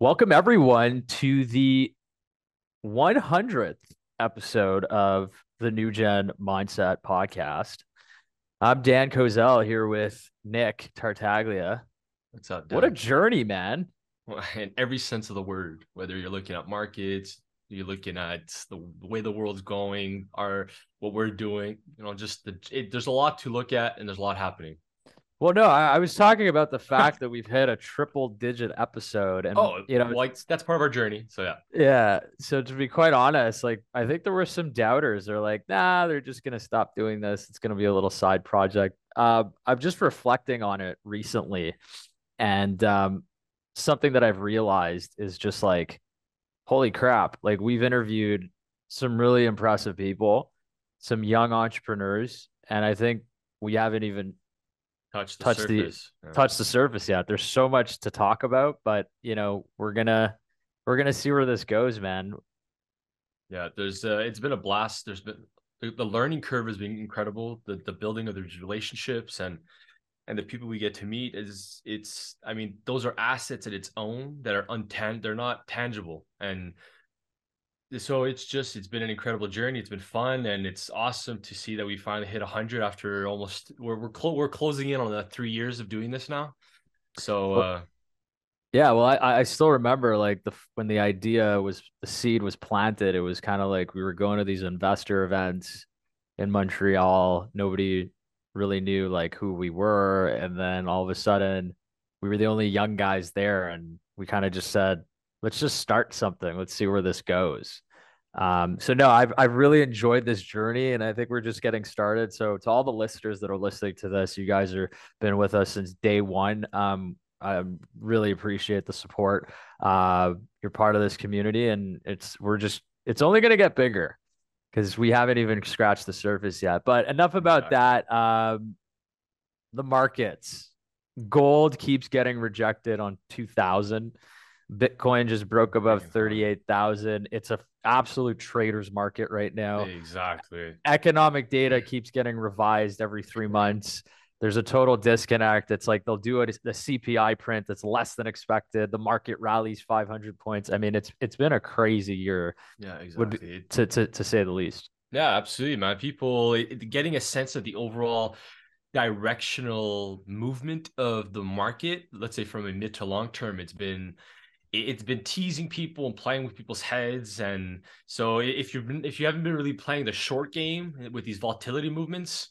Welcome everyone to the 100th episode of the New Gen Mindset podcast. I'm Dan Kozel here with Nic Tartaglia. What's up, What a journey, man. In every sense of the word, whether you're looking at markets, you're looking at the, the way the world's going, our what we're doing, you know, just the it, there's a lot to look at and there's a lot happening. Well, no, I, I was talking about the fact that we've hit a triple digit episode and Oh, you know like that's part of our journey. So yeah, Yeah. So to be quite honest, like I think there were some doubters. They're like, nah, they're just gonna stop doing this. It's gonna be a little side project. Uh, I'm just reflecting on it recently, and um, something that I've realized is just like, holy crap! Like we've interviewed some really impressive people, some young entrepreneurs, and I think we haven't even touch the Touch the- surface. Yeah. touched the surface yet. There's so much to talk about, but you know, we're gonna we're gonna see where this goes, man. Yeah, there's uh, it's been a blast. There's been the, the learning curve has been incredible. The the building of these relationships and and the people we get to meet is it's I mean those are assets in its own that are untan they're not tangible and so it's just it's been an incredible journey. It's been fun and it's awesome to see that we finally hit 100 after almost we're we're, clo- we're closing in on the 3 years of doing this now. So Well, uh Yeah, well, I I still remember like the when the idea was the seed was planted. It was kind of like we were going to these investor events in Montreal. Nobody really knew like who we were, and then all of a sudden we were the only young guys there, and we kind of just said, "Let's just start something. Let's see where this goes." Um, so no, I've I've really enjoyed this journey, and I think we're just getting started. So to all the listeners that are listening to this, you guys are been with us since day one. Um, I really appreciate the support. Uh, you're part of this community, and it's we're just it's only going to get bigger because we haven't even scratched the surface yet. But enough about Exactly. that. Um, the markets, gold keeps getting rejected on 2,000. Bitcoin just broke above Freaking fun. 38,000. It's a absolute trader's market right now exactly. economic data keeps getting revised every three months. There's a total disconnect. It's like they'll do it the CPI print that's less than expected. The market rallies 500 points. I mean, it's it's been a crazy year Yeah, Would be- exactly. To to to say the least. Yeah, absolutely, man. People getting a sense of the overall directional movement of the market, let's say from a mid to long term, it's been it's been teasing people and playing with people's heads. And so if you've been if you haven't been really playing the short game with these volatility movements,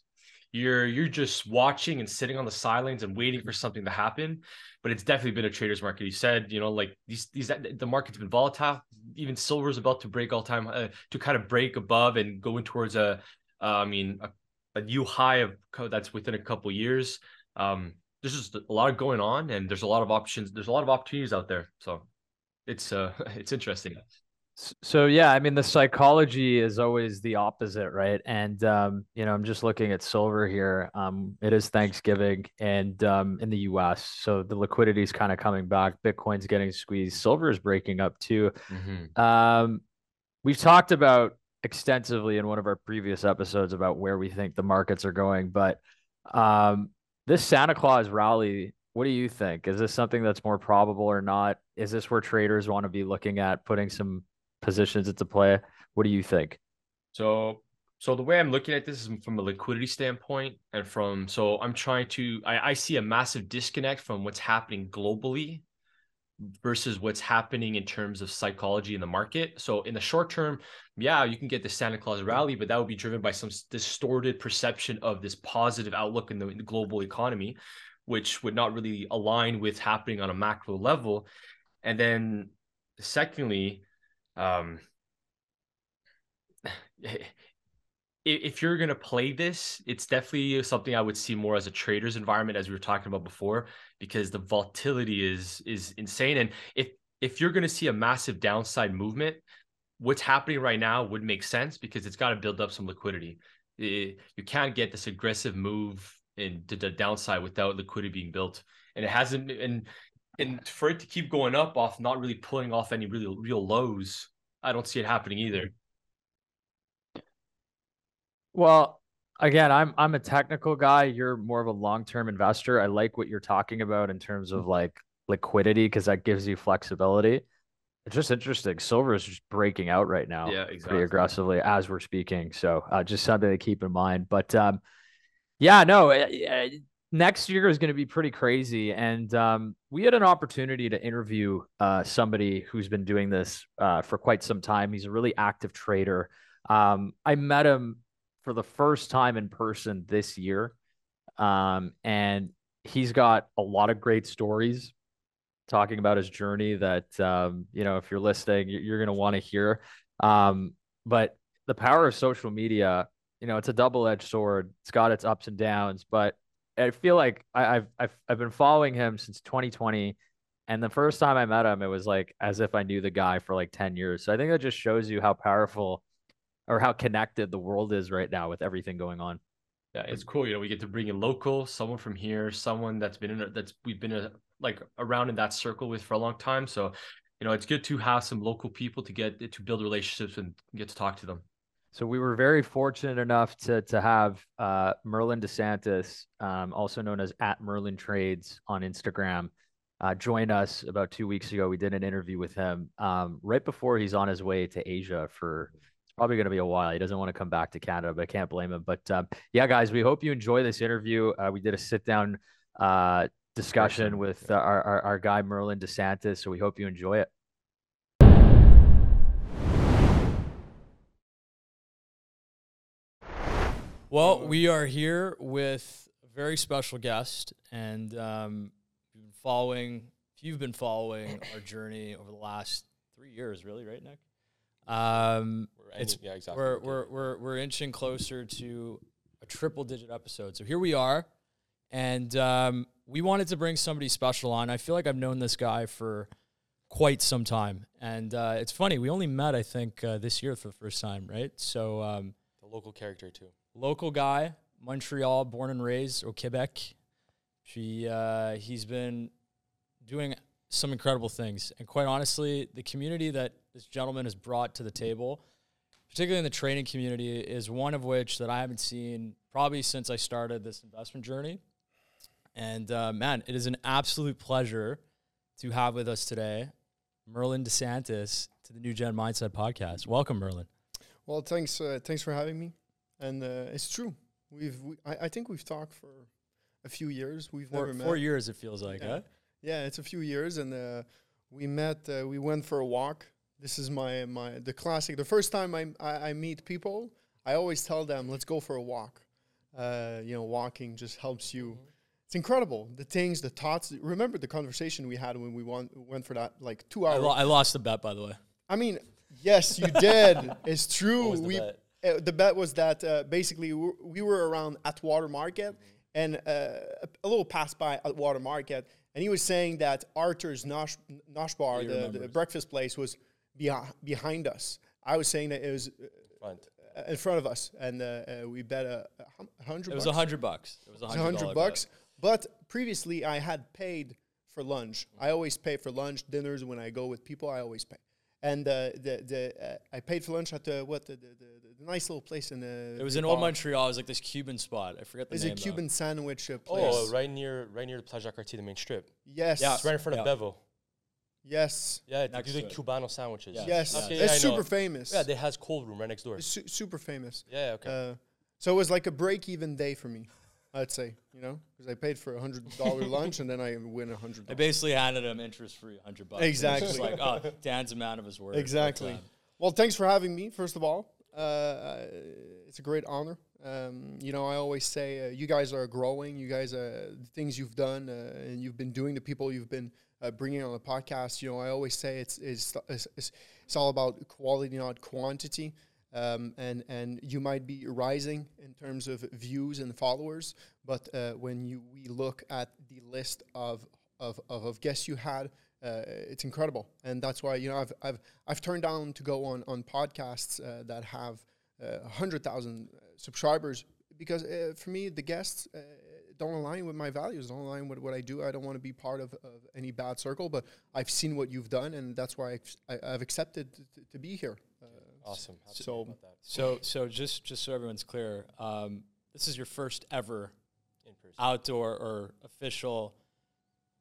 you're you're just watching and sitting on the sidelines and waiting for something to happen. But it's definitely been a trader's market. You said, you know, like these these the market's been volatile. Even silver is about to break all time uh, to kind of break above and go in towards a uh, I mean, a, a new high of that's within a couple years. Um, there's just a lot going on, and there's a lot of options. There's a lot of opportunities out there. So it's uh, it's interesting. So yeah, I mean the psychology is always the opposite, right? And um, you know, I'm just looking at silver here. Um, it is Thanksgiving and um in the US. So the liquidity is kind of coming back. Bitcoin's getting squeezed. Silver is breaking up too. Mhm. Um, we've talked about extensively in one of our previous episodes about where we think the markets are going, but um, this Santa Claus rally, what do you think? Is this something that's more probable or not? Is this where traders want to be looking at putting some positions into play? What do you think? So so the way I'm looking at this is from a liquidity standpoint, and from so I'm trying to I, I see a massive disconnect from what's happening globally versus what's happening in terms of psychology in the market. So in the short term, yeah, you can get the Santa Claus rally, but that would be driven by some distorted perception of this positive outlook in the, in the global economy, which would not really align with happening on a macro level. And then secondly, um, if you're going to play this, it's definitely something I would see more as a trader's environment, as we were talking about before, because the volatility is is insane. And if if you're going to see a massive downside movement, what's happening right now would make sense because it's got to build up some liquidity. I- you can't get this aggressive move into the downside without liquidity being built, and it hasn't. And and for it to keep going up off not really pulling off any really real lows, I don't see it happening either. Well, again, I'm I'm a technical guy. You're more of a long-term investor. I like what you're talking about in terms of like liquidity because that gives you flexibility. It's just interesting. Silver is just breaking out right now, Yeah, pretty exactly. aggressively as we're speaking. So uh, just something to keep in mind. But um, yeah, no, uh, uh, next year is going to be pretty crazy. And um, we had an opportunity to interview uh, somebody who's been doing this uh, for quite some time. He's a really active trader. Um, I met him for the first time in person this year. Um, and he's got a lot of great stories talking about his journey that, um, you know, if you're listening, you're going to want to hear. Um, but the power of social media, you know, it's a double edged sword. It's got its ups and downs, but I feel like I, I've, I've, I've been following him since 2020. And the first time I met him, it was like as if I knew the guy for like 10 years. So I think that just shows you how powerful or how connected the world is right now with everything going on. Yeah, it's cool. You know, we get to bring in local, someone from here, someone that's been in that's we've been a, like around in that circle with for a long time. So, you know, it's good to have some local people to get to build relationships and get to talk to them. So we were very fortunate enough to to have uh, Merlin DeSantis, um, also known as at Merlin Trades on Instagram, uh, join us about two weeks ago. We did an interview with him um, right before he's on his way to Asia for it's probably going to be a while. He doesn't want to come back to Canada, but I can't blame him. But um, yeah, guys, we hope you enjoy this interview. Uh, we did a sit down uh, discussion with uh, our, our our guy Merlin DeSantis, so we hope you enjoy it. Well, we are here with a very special guest, and um, you've been following. If you've been following our journey over the last three years, really, right, Nic? Um, We're it's yeah, exactly. we're, we're we're we're inching closer to a triple digit episode. So here we are, and um, we wanted to bring somebody special on. I feel like I've known this guy for quite some time, and uh, it's funny. We only met, I think, uh, this year for the first time, right? So. Um, the local character too. Local guy, Montreal, born and raised, or Quebec. She, uh, he's been doing some incredible things, and quite honestly, the community that this gentleman has brought to the table, particularly in the trading community, is one of which that I haven't seen probably since I started this investment journey. And uh, man, it is an absolute pleasure to have with us today Merlin DeSantis to the New Gen Mindset podcast. Welcome, Merlin. Well, thanks, uh, thanks for having me. And uh, it's true. We've, we, I, I think we've talked for a few years. We've Four, never met. four years, it feels like, Yeah. huh? Yeah, it's a few years, and uh, we met. Uh, we went for a walk. This is my my the classic. The first time I, I I meet people, I always tell them, "Let's go for a walk." Uh, you know, walking just helps you. It's incredible. The things, the thoughts. Remember the conversation we had when we went went for that like two I, hours. lo- I lost the bet, by the way. I mean, yes, you did. It's true. What was the we bet? Uh, the bet was that uh, basically we we were around Atwater Market and uh, a, a little past by Atwater Market, and he was saying that Arthur's Nosh, Nosh Bar, the, the breakfast place, was behi- behind us. I was saying that it was Front. uh, in front of us, and uh, uh, we bet a, a hundred. It was a hundred bucks. It was a hundred was a hundred hundred dollar bucks. But previously, I had paid for lunch. I always pay for lunch, dinners. When I go with people, I always pay. And uh, the the uh, I paid for lunch at the what the, the, the, the nice little place in the. It was the in Old. Montreal. It was like this Cuban spot. I forget the It's name. a though. Cuban sandwich uh, place. Oh, right near right near the Place Cartier, the main strip. Yes. Yeah. It's right in front Yeah. of Bevo. Yes. Yeah, they do the to. Cubano sandwiches. Yeah. Yes. Yeah. Okay, it's yeah, I super famous. Yeah, they has cold room right next door. it's su- super famous. Yeah, yeah, okay. Uh, so it was like a break-even day for me. I'd say, you know, because I paid for a hundred dollar lunch and then I win a hundred. I basically handed him interest free hundred bucks. Exactly. Just like, oh, Dan's a man of his word. Exactly. Well, thanks for having me. First of all, uh, it's a great honor. Um, you know, I always say uh, you guys are growing. You guys, uh, the things you've done uh, and you've been doing, the people you've been uh, bringing on the podcast. You know, I always say it's it's it's, it's, it's all about quality, not quantity. Um, and and you might be rising in terms of views and followers, but uh, when you we look at the list of of, of, of guests you had, uh, it's incredible, and that's why you know I've I've I've turned down to go on on podcasts uh, that have uh, hundred thousand subscribers because uh, for me the guests uh, don't align with my values, don't align with what I do. I don't want to be part of, of any bad circle, but I've seen what you've done, and that's why I've, I, I've accepted to, to be here. Awesome. Happy so- about that. So, so just just so everyone's clear, um, this is your first ever In person. outdoor or official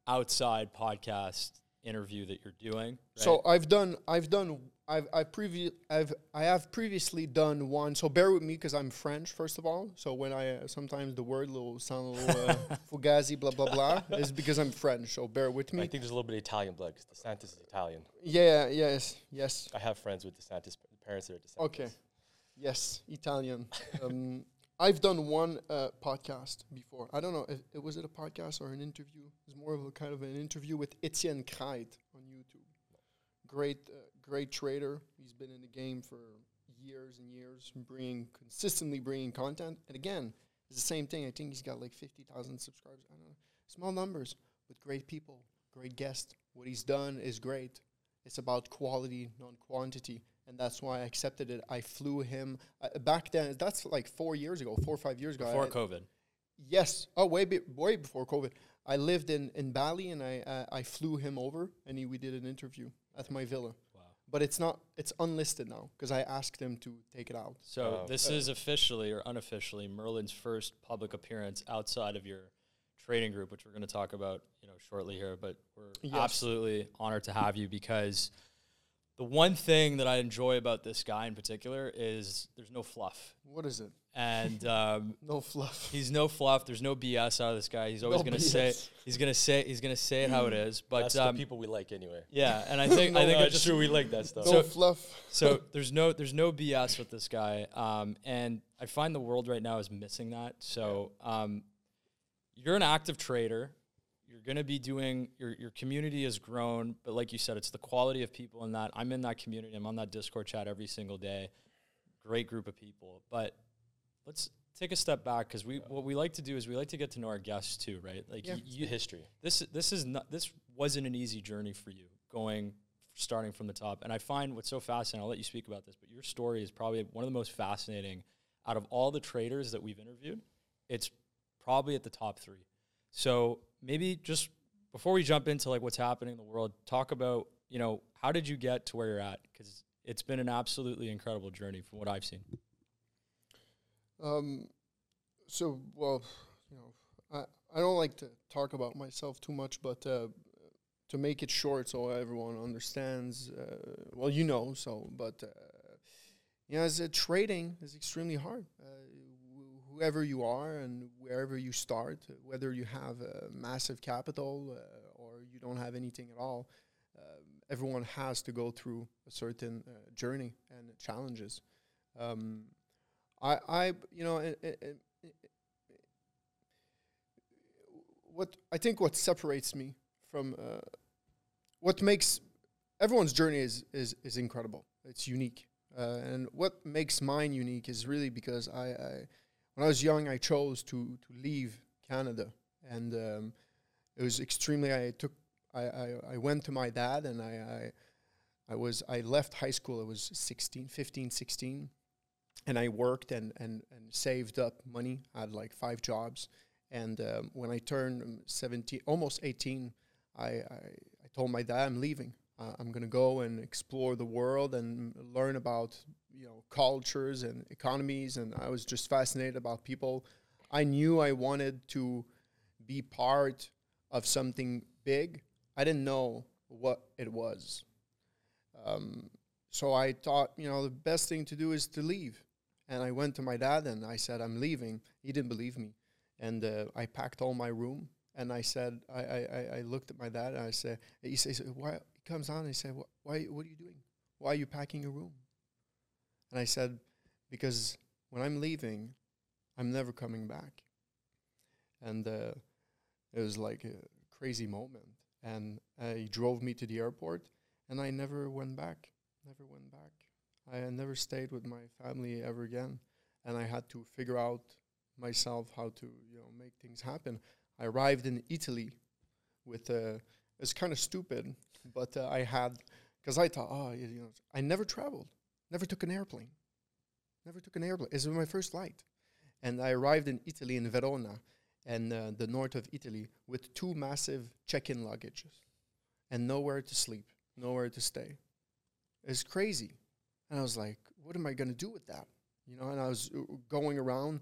outside podcast interview that you're doing. So? I've done, I've done, I've, I previ- I've, I have previously done one. So bear with me because I'm French, first of all. So when I uh, sometimes the word will sound a little uh, fugazi, blah blah blah, is because I'm French. So bear with me. I think there's a little bit of Italian blood because DeSantis is Italian. Yeah, yes, yes. I have friends with DeSantis. Parents are DeSantis. Okay. Yes, Italian. um, I've done one uh, podcast before. I don't know if it was it a podcast or an interview. It was more of a kind of an interview with Etienne Kreit on YouTube. Great, uh, great trader. He's been in the game for years and years, bringing consistently bringing content. And again, it's the same thing. I think he's got like fifty thousand subscribers. I don't know, small numbers, but great people, great guests. What he's done is great. It's about quality, not quantity, and that's why I accepted it. I flew him uh, back then. That's like four years ago, four or five years ago. before I- COVID. Yes. Oh, way be- way before COVID. I lived in in Bali, and I uh, I flew him over, and he, we did an interview at my villa. Wow. But it's not. It's unlisted now because I asked him to take it out. So Oh. this Uh, is officially or unofficially Merlin's first public appearance outside of your trading group, which we're going to talk about, you know, shortly here. But we're Yes. absolutely honored to have you because the one thing that I enjoy about this guy in particular is there's no fluff, What is it? and um, No fluff. he's no fluff. There's no BS out of this guy. He's always No going to say BS. he's going to say he's going to say it how it is. But That's um, the people we like anyway. yeah, and I think I think No, it true. We like that stuff. No So- fluff. so there's no there's no BS with this guy, um, and I find the world right now is missing that. So um, you're an active trader. You're going to be doing your your community has grown, but like you said, it's the quality of people in that. I'm in that community. I'm on that Discord chat every single day. Great group of people, but let's take a step back because we what we like to do is we like to get to know our guests too, right? Like Yeah. you, history. this this is not this wasn't an easy journey for you going starting from the top and i find what's so fascinating i'll let you speak about this but your story is probably one of the most fascinating out of all the traders that we've interviewed it's probably at the top three so maybe just before we jump into like what's happening in the world talk about you know how did you get to where you're at because it's been an absolutely incredible journey from what i've seen Um, so well, you know, I I don't like to talk about myself too much, but uh, to make it short so everyone understands, uh, well, you know, so but. Uh, you know, as a trading is extremely hard. Uh, whoever you are and wherever you start, whether you have a massive capital uh, or you don't have anything at all, um, everyone has to go through a certain uh, journey and challenges. Um, I, I, you know, i- i- i- i- what I think what separates me from uh, what makes everyone's journey is is is incredible. It's unique, uh, and what makes mine unique is really because I, I when I was young, I chose to to leave Canada, and um, it was extremely. I took I, I, I went to my dad, and I, I I was I left high school. I was 16, 15, 16 and I worked and, and, and saved up money. I had like five jobs. And um, when I turned um, 17, almost 18, I, I, I told my dad I'm leaving. Uh, I'm going to go and explore the world and learn about, you know, cultures and economies. And I was just fascinated about people. I knew I wanted to be part of something big. I didn't know what it was. Um, so I thought, you know, the best thing to do is to leave. And I went to my dad and I said, I'm leaving. He didn't believe me. And uh, I packed all my room and I said, I, I, I- looked at my dad and I said, he says, why? He comes on and he said, why, what are you doing? Why are you packing your room? And I said, because when I'm leaving, I'm never coming back. And uh, it was like a crazy moment. And uh, he drove me to the airport and I never went back. Never went back. I never stayed with my family ever again, and I had to figure out myself how to you know make things happen. I arrived in Italy with a. it's kind of stupid, but uh, I had because I thought, oh, you know, I never traveled, never took an airplane, never took an airplane. It was my first flight, and I arrived in Italy in Verona, and uh, the north of Italy, with two massive check-in luggages, and nowhere to sleep, nowhere to stay. It's crazy. And I was like, what am I going to do with that? You know, and I was uh, going around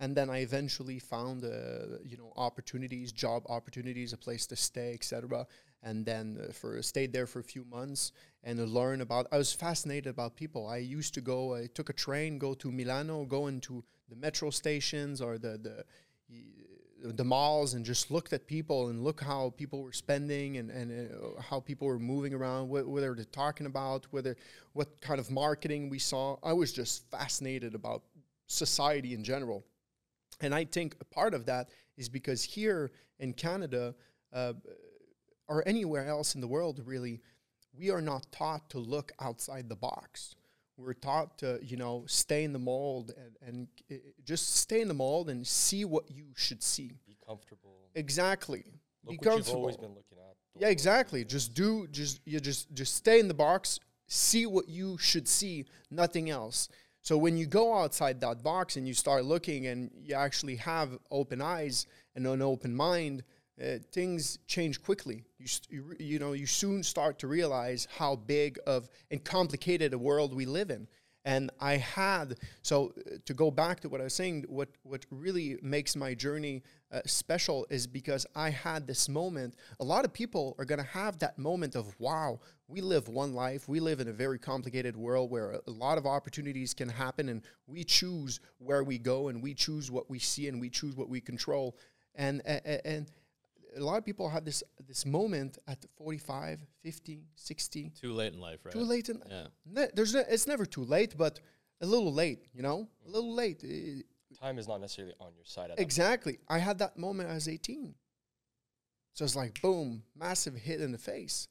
and then I eventually found uh, you know opportunities, job opportunities, a place to stay, etc. And then uh, for stayed there for a few months and learn about. I was fascinated about people. I used to go. I took a train, go to Milano, go into the metro stations or the the the malls and just looked at people and look how people were spending and, and uh, how people were moving around, wh- whether they're talking about, whether what kind of marketing we saw. I was just fascinated about society in general. And I think a part of that is because here in Canada, uh, or anywhere else in the world, really, we are not taught to look outside the box. We're taught to, you know, stay in the mold and, and uh, just stay in the mold and see what you should see. Be comfortable. Exactly. Look Be comfortable. always been looking at. Don't Yeah, exactly. Just do just you just just stay in the box, see what you should see, nothing else. So when you go outside that box and you start looking and you actually have open eyes and an open mind, uh, things change quickly. You, you you know you soon start to realize how big of and complicated a world we live in. And I had so uh, to go back to what I was saying. What what really makes my journey uh, special is because I had this moment. A lot of people are going to have that moment of wow. We live one life. We live in a very complicated world where a, a lot of opportunities can happen, and we choose where we go, and we choose what we see, and we choose what we control. And a- a- and a lot of people have this this moment at 45, 50, 60, Too late in life, right? too late in Yeah. Ne- there's ne- it's never too late, but a little late, you know, a little late. Eh, Time is not necessarily on your side. At that exactly. I had that moment as 18. So it's like boom, massive hit in the face.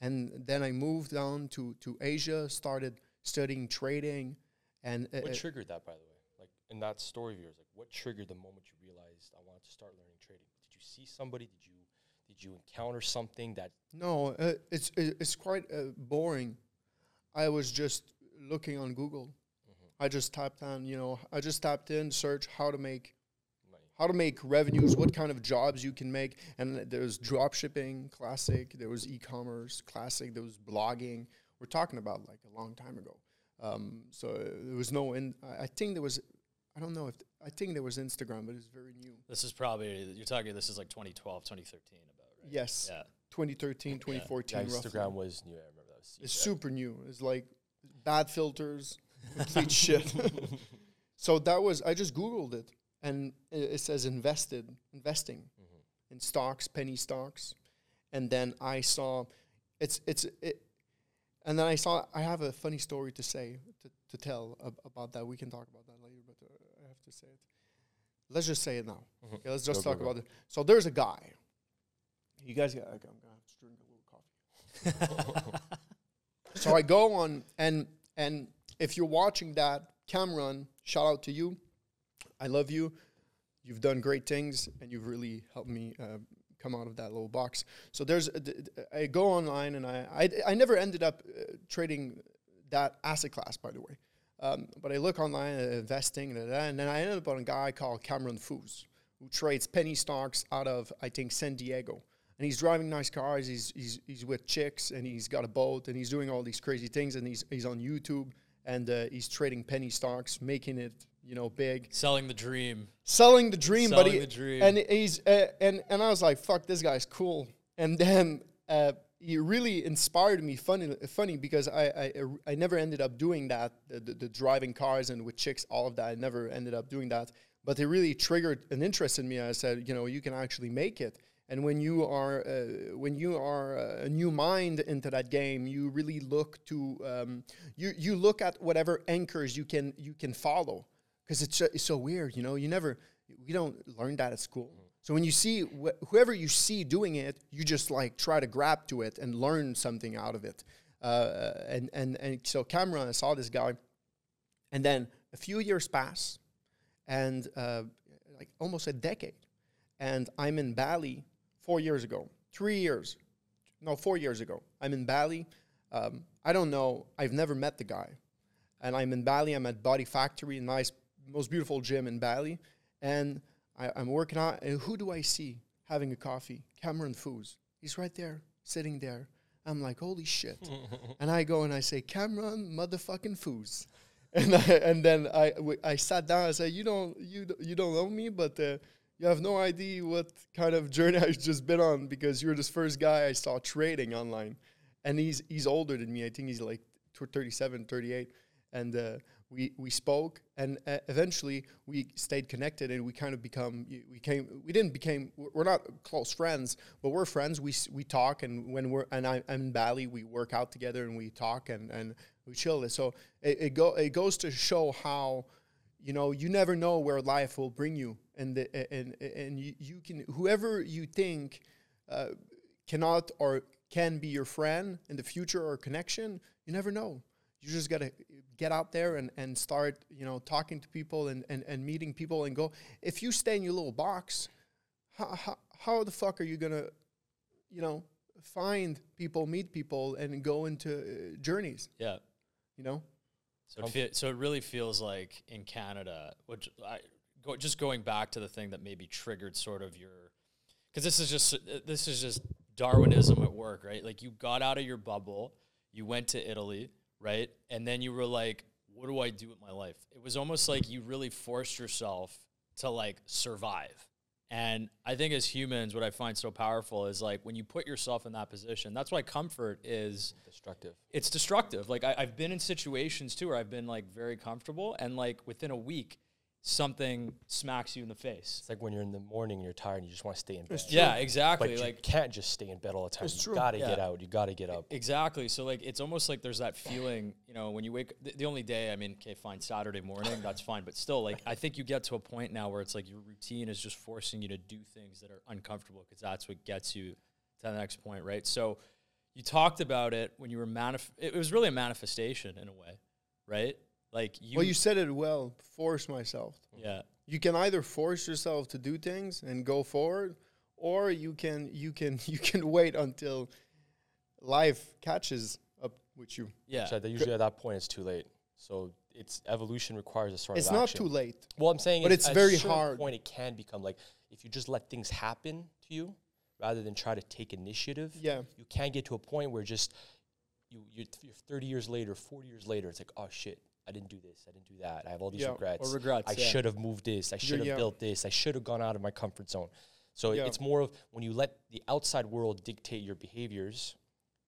And then I moved on to to Asia, started studying trading, and uh, What triggered that, by the way? Like in that story of yours, like what triggered the moment you realized I wanted to start learning trading? See somebody? Did you did you encounter something that no, uh, it's it's quite uh, boring. I was just looking on Google. I just typed on, you know, I just typed in search how to make money? how to make revenues, what kind of jobs you can make. And there was drop shipping, classic. There was e-commerce, classic. There was blogging. We're talking about like a long time ago. Um, so uh, there was no, in, I think there was, I don't know if, I think there was Instagram, but it's very new. This is probably you're talking. This is like 2012, 2013, about right? Yes. Yeah. 2013, 2014, Yeah, roughly. Instagram was new. I remember that. Was It's super new. It's like bad filters, complete shit. so that was I just googled it, and it, it says invested, investing mm-hmm. in stocks, penny stocks, and then I saw, it's it's it, and then I saw I have a funny story to say to, to tell ab- about that. We can talk about that later, but uh, I have to say it. Let's just say it now. Okay, let's just Go, talk go, go. about it. So there's a guy. You guys, got, I'm gonna have to drink a little coffee. So I go on and and if you're watching that, Cameron, shout out to you. I love you. You've done great things and you've really helped me uh, come out of that little box. So there's a d- d- I go online and I I, I never ended up uh, trading that asset class by the way. Um, but I look online at investing and, da- da, and then I ended up on a guy called Cameron Fous who trades penny stocks out of I think San Diego and he's driving nice cars. He's he's he's with chicks, and he's got a boat, and he's doing all these crazy things, and he's he's on YouTube, and uh, he's trading penny stocks, making it you know big, Selling the dream. selling the dream, Selling buddy. the dream. And he's uh, and and I was like, fuck, this guy's cool. And then uh, he really inspired me. Funny, funny because I I, I never ended up doing that. The, the, the driving cars and with chicks, all of that. I never ended up doing that. But it really triggered an interest in me. I said, you know, you can actually make it. And when you are uh, when you are uh, a new mind into that game, you really look to um, you you look at whatever anchors you can you can follow because it's, it's so weird. You know, you never we don't learn that at school. So when you see wh- whoever you see doing it, you just like try to grab to it and learn something out of it. Uh, and and and so Cameron, I saw this guy, and then a few years pass, and uh, like almost a decade, and I'm in Bali four years ago, three years, no, four years ago. I'm in Bali. Um, I don't know. I've never met the guy, and I'm in Bali. I'm at Body Factory, nice, most beautiful gym in Bali, and I, I'm working out. And who do I see having a coffee? Cameron Fous. He's right there, sitting there. I'm like, holy shit. and I go and I say, Cameron motherfucking Fous. and I, and then I w- I sat down. I said, "You don't you d- you don't know me, but uh, you have no idea what kind of journey I've just been on because you're this first guy I saw trading online, and he's he's older than me. I think he's like tw- 37, 38, and uh, we we spoke, and uh, eventually we stayed connected, and we kind of become we came we didn't became we're not close friends, but we're friends. We we talk, and when we're and I, I'm in Bali, we work out together, and we talk, and and we chill. So it, it go it goes to show how you know you never know where life will bring you and the, and and you, you can whoever you think uh, cannot or can be your friend in the future or connection you never know you just got to get out there and, and start you know talking to people and, and, and meeting people and go if you stay in your little box how, how, how the fuck are you gonna you know find people meet people and go into uh, journeys Yeah. you know So it, feel, so it really feels like in Canada, which I go, just going back to the thing that maybe triggered sort of your, because this is just this is just Darwinism at work, right? Like you got out of your bubble, you went to Italy, right, and then you were like, what do I do with my life? It was almost like you really forced yourself to like survive. And I think as humans, what I find so powerful is like when you put yourself in that position. That's why comfort is Destructive. it's destructive. Like I, I've been in situations too where I've been like very comfortable, and like within a week, something smacks you in the face. It's like when you're in the morning, and you're tired, and you just want to stay in bed. It's true. Yeah, But like you can't just stay in bed all the time. It's you true. gotta get out. You gotta get up. exactly. So like it's almost like there's that feeling, you know, when you wake. The, the only day, I mean, okay, fine, Saturday morning, that's fine, but still, like I think you get to a point now where it's like your routine is just forcing you to do things that are uncomfortable because that's what gets you to the next point, right? So you talked about it when you were manif. It was really a manifestation in a way, right? Like you. well you said it well force myself yeah. you can either force yourself to do things and go forward or you can you can you can wait until life catches up with you Yeah. So usually at that point it's too late. So it's evolution requires a sort it's of not action. too late Well, I'm saying, But is it's at a very certain hard. Point it can become like if you just let things happen to you rather than try to take initiative. yeah You can get to a point where just you you're, th- you're 30 years later, 40 years later, it's like oh shit, I didn't do this, I didn't do that, I have all these Yeah. Regrets. Or regrets. I yeah. should have moved this. I should have yeah. built this. I should have gone out of my comfort zone. So it's more of when you let the outside world dictate your behaviors,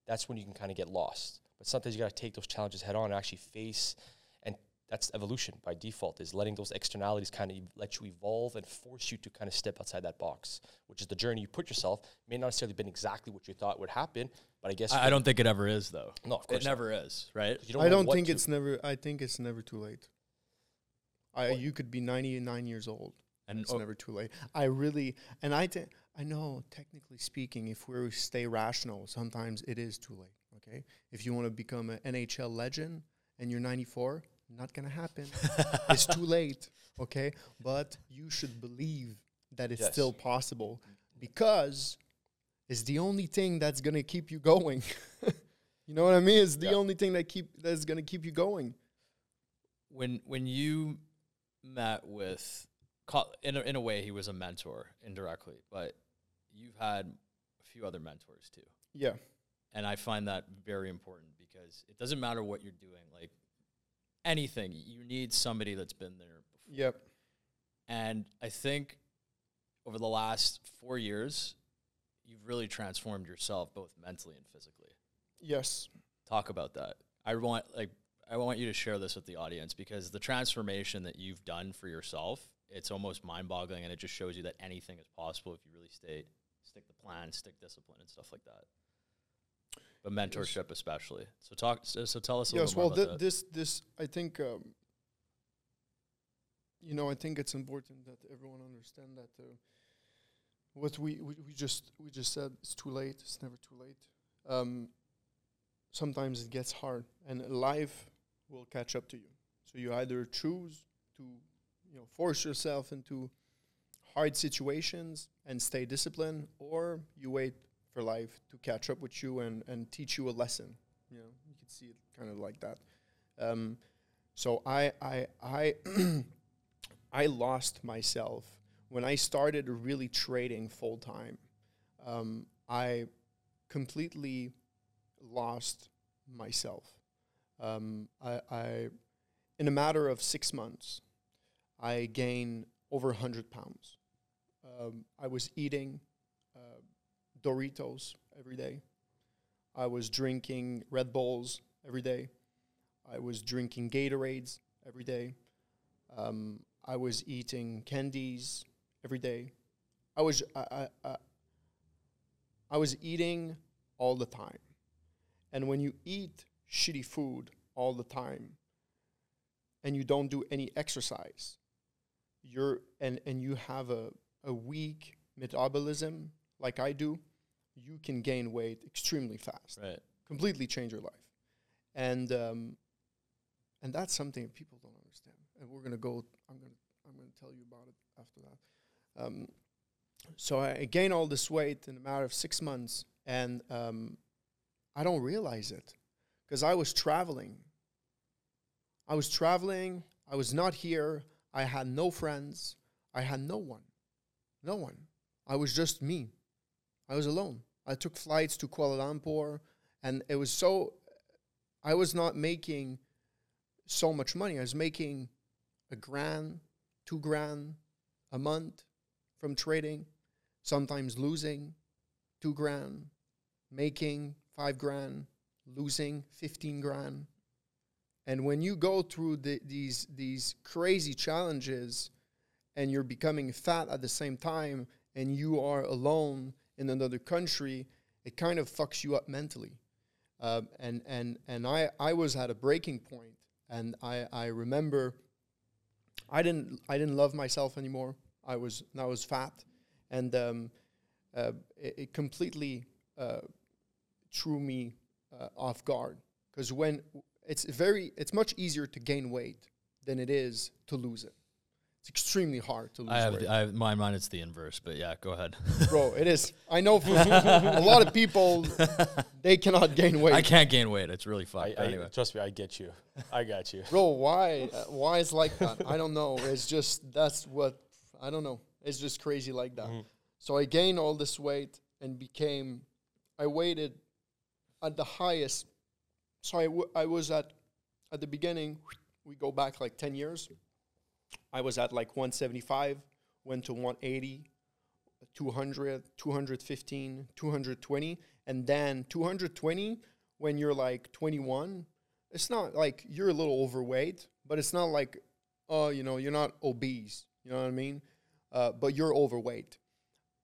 that's when you can kind of get lost. But sometimes you got to take those challenges head on and actually face, that's evolution by default is letting those externalities kind of let you evolve and force you to kind of step outside that box, which is the journey you put yourself. May not necessarily been exactly what you thought would happen, but I guess I, I don't think it ever is though. No, of course it not. never is, right? You i don't what think to- it's never i think it's never too late i you could be 99 years old And it's oh, never too late i really and i think i know technically speaking if we stay rational sometimes it is too late okay if you want to become an nhl legend and you're 94 not gonna happen it's too late okay but you should believe that it's Yes. still possible because it's the only thing that's gonna keep you going you know what i mean it's the Yeah. only thing that keep that's gonna keep you going when when you met with in a, in a way he was a mentor indirectly, but you've had a few other mentors too. yeah And I find that very important because it doesn't matter what you're doing, like anything, you need somebody that's been there before. yep And I think over the last 4 years you've really transformed yourself both mentally and physically. yes talk about that. I want like I want you to share this with the audience because the transformation that you've done for yourself, it's almost mind-boggling and it just shows you that anything is possible if you really stay stick the plan, stick discipline and stuff like that. But mentorship especially. So talk so, so tell us a yes little well more th- this this i think um, you know i think it's important that everyone understand that uh, what we, we we just we just said it's too late it's never too late. Um, sometimes it gets hard and life will catch up to you. So you either choose to you know force yourself into hard situations and stay disciplined or you wait for life to catch up with you and, and teach you a lesson. You know you can see it kind of like that. Um, so i i i i lost myself when i started really trading full time. Um, i completely lost myself. Um, I, I in a matter of six months, I gained over 100 pounds. Um, I was eating Doritos every day. I was drinking Red Bulls every day. I was drinking Gatorades every day. Um, I was eating candies every day. I was I, I, I, I was eating all the time. And when you eat shitty food all the time and you don't do any exercise, you're and, and you have a, a weak metabolism like I do, you can gain weight extremely fast. Right. Completely change your life. And um, and that's something that people don't understand. And we're gonna go I'm gonna I'm gonna tell you about it after that. Um, so I gained all this weight in a matter of six months, and um, I don't realize it because I was traveling. I was traveling. I was not here. I had no friends. I had no one. No one. I was just me. I was alone. I took flights to Kuala Lumpur, and it was so. I was not making so much money. I was making a grand, two grand a month from trading, sometimes losing two grand, making five grand, losing 15 grand. And when you go through the, these, these crazy challenges and you're becoming fat at the same time and you are alone in another country, it kind of fucks you up mentally. Um, and and, and I, I was at a breaking point and I, I remember I didn't I didn't love myself anymore. I was I was fat, and um, uh, it, it completely uh, threw me uh, off guard. Because when it's very it's much easier to gain weight than it is to lose it. It's extremely hard to lose I have, weight, the, I have my mind. It's the inverse, but yeah, go ahead. bro. It is. I know for a lot of people they cannot gain weight. I can't gain weight. It's really I, fun. I, anyway, Trust me, I get you. I got you. bro why uh, why is like that i don't know it's just that's what i don't know it's just crazy like that so i gained all this weight and became i waited at the highest so I, w- I was at at the beginning we go back like 10 years i was at like 175 went to 180 200 215 220 and then 220 when you're like 21 it's not like you're a little overweight, but it's not like, oh, you know, you're not obese. You know what I mean? Uh, but you're overweight.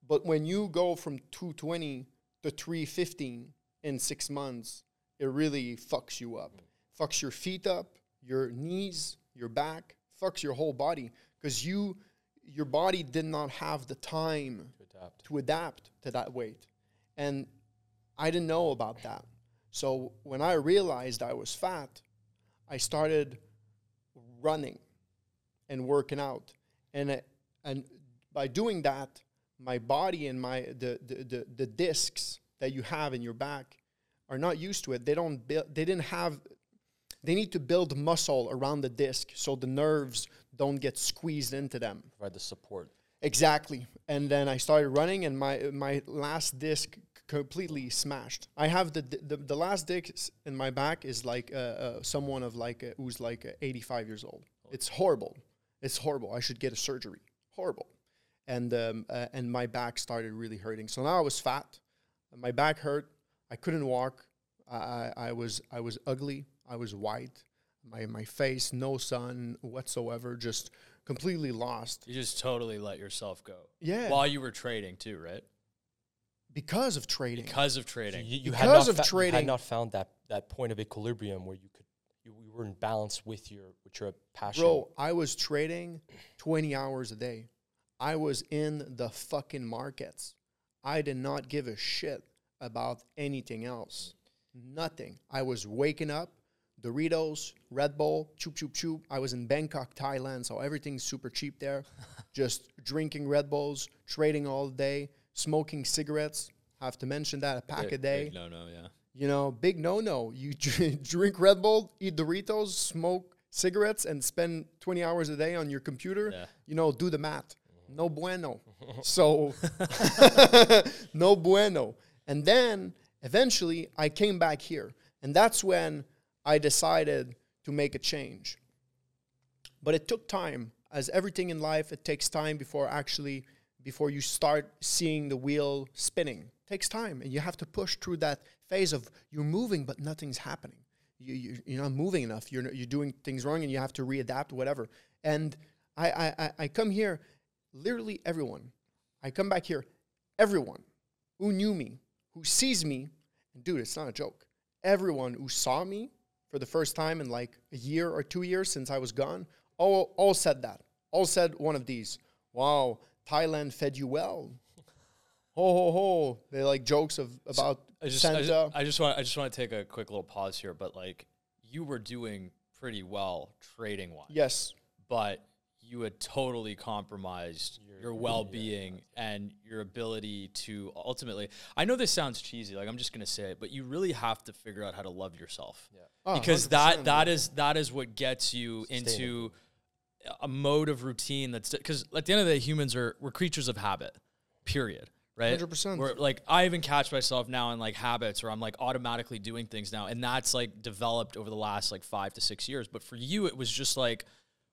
But when you go from 220 to 315 in six months, it really fucks you up. Fucks your feet up, your knees, your back, fucks your whole body because you, your body did not have the time To adapt. to adapt to that weight. And I didn't know about that. So when I realized I was fat, I started running and working out. And it, and by doing that, my body and my the, the, the, the discs that you have in your back are not used to it. They don't build they didn't have they need to build muscle around the disc so the nerves don't get squeezed into them. Provide the support. Exactly. And then I started running, and my my last disc completely smashed. I have the the, the last disc in my back is like uh, uh, someone of like uh, who's like uh, 85 years old. It's horrible. It's horrible. I should get a surgery. Horrible. And um, uh, and my back started really hurting. So now I was fat. My back hurt. I couldn't walk. I, I was I was ugly. I was white. My my face, no sun whatsoever. Just completely lost. you just totally let yourself go. Yeah. While you were trading too, right? because of trading. Because of trading. You, you Because had not of fa- you trading- had not found that, that point of equilibrium where you could you, you were in balance with your with your passion. Bro, I was trading 20 hours a day. I was in the fucking markets. I did not give a shit about anything else. Nothing. I was waking up, Doritos, Red Bull, choop choop choop. I was in Bangkok, Thailand, so everything's super cheap there. Just drinking Red Bulls, trading all day, smoking cigarettes. I Have to mention that a pack a day. No, no, yeah. You know, big no no. You drink Red Bull, eat Doritos, smoke cigarettes, and spend 20 hours a day on your computer. Yeah. You know, do the math. No bueno. so, no bueno. And then eventually I came back here. And that's when I decided to make a change. but it took time. As everything in life, it takes time before actually before you start seeing the wheel spinning. It takes time, and you have to push through that phase of you're moving but nothing's happening. You, you you're not moving enough. You're you're doing things wrong, and you have to readapt whatever. And I I I- come here, literally everyone. I come back here, everyone who knew me, who sees me, and dude, it's not a joke. Everyone who saw me for the first time in like a year or two years since I was gone, all all said that. All said one of these. Wow, Thailand fed you well. Ho ho ho! They like jokes of about I just, I just, I just want, I just want to take a quick little pause here. But like, you were doing pretty well trading wise, yes, but you had totally compromised your, well-being and your ability to ultimately. I know this sounds cheesy, like I'm just gonna say it, but you really have to figure out how to love yourself. Yeah. Oh, because that that yeah. is that is what gets you into a mode of routine that's because at the end of the day humans are we're creatures of habit period right 100%. Where, like i even catch myself now in like habits where i'm like automatically doing things now and that's like developed over the last like five to six years but for you it was just like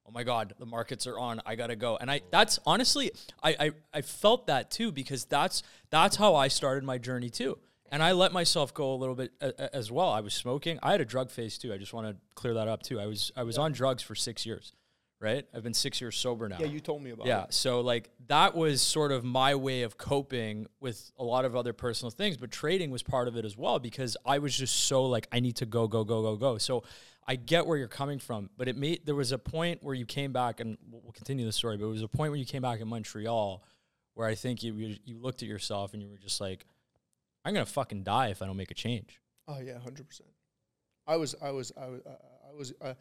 oh my god the markets are on i gotta go and i that's honestly i i, I felt that too because that's that's how i started my journey too and I let myself go a little bit a, a- as well. I was smoking. I had a drug phase too. I just want to clear that up too. I was I was on drugs for six years, right? I've been six years sober now. yeah, you told me about Yeah. it. So like that was sort of my way of coping with a lot of other personal things, but trading was part of it as well because I was just so like I need to go go go go go. So I get where you're coming from, but it made there was a point where you came back and we'll continue the story, but it was a point where you came back in Montreal where I think you you, you looked at yourself and you were just like I'm going to fucking die if I don't make a change. Oh yeah, hundred percent. I was, I was, I was, I was. Uh,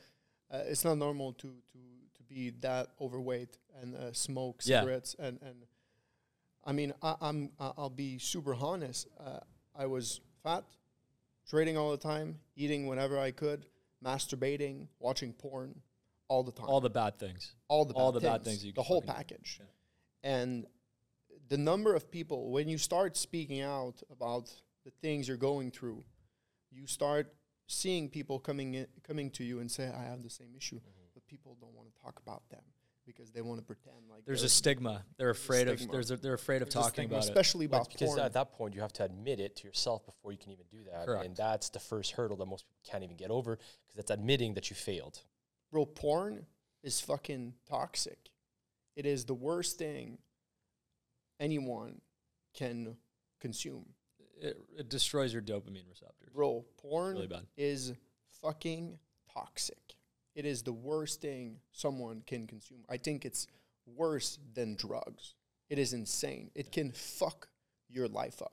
uh, it's not normal to to to be that overweight and uh, smoke Yeah. cigarettes and and. I mean, I, I'm. I- I'll be super honest. Uh, I was fat, trading all the time, eating whenever I could, masturbating, watching porn, all the time. All the bad things. all the all bad the bad things, things you the whole package and the number of people when you start speaking out about the things you're going through you start seeing people coming in, coming to you and say i have the same issue Mm-hmm. but people don't want to talk about them because they want to pretend like There's a stigma. They're afraid of there's a, they're afraid of there's talking stigma, about it. especially Well, about it's because porn. at that point you have to admit it to yourself before you can even do that, Correct. and that's the first hurdle that most people can't even get over because that's admitting that you failed. bro porn is fucking toxic it is the worst thing anyone can consume it, it destroys your dopamine receptors. Bro, porn really bad. is fucking toxic. It is the worst thing someone can consume. I think it's worse than drugs. It is insane. It can fuck your life up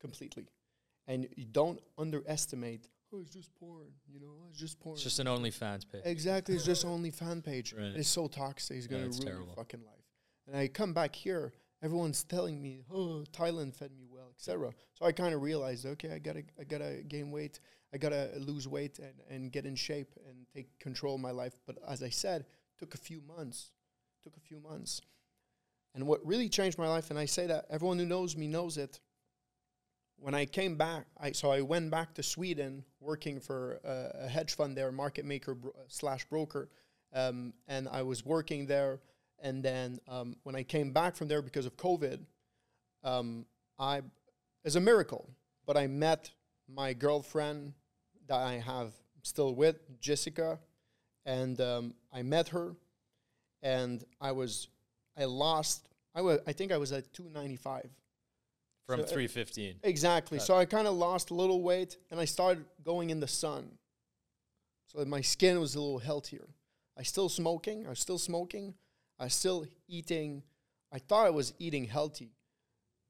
completely. And you don't underestimate, oh, it's just porn, you know, it's just porn. It's just an OnlyFans page. Exactly, it's just OnlyFans page. Right. It's so toxic. It's Yeah, gonna it's ruin terrible. your fucking life. And I come back here, everyone's telling me, "Oh, Thailand fed me well, etc." So I kind of realized, okay, I gotta, I gotta gain weight. I gotta lose weight and, and get in shape and take control of my life. But as I said, took a few months. Took a few months. And what really changed my life, and I say that everyone who knows me knows it. When I came back, I so I went back to Sweden working for uh, a hedge fund there, market maker bro- slash broker, um, and I was working there. And then um, when I came back from there because of COVID, um, I it's a miracle, but I met my girlfriend that I have still with, Jessica, and um, I met her, and I was I lost I was I think I was at two ninety five. From So, uh, 315. Exactly. Cut. So I kind of lost a little weight and I started going in the sun. So that my skin was a little healthier. I still smoking. I was still smoking. I was still eating. I thought I was eating healthy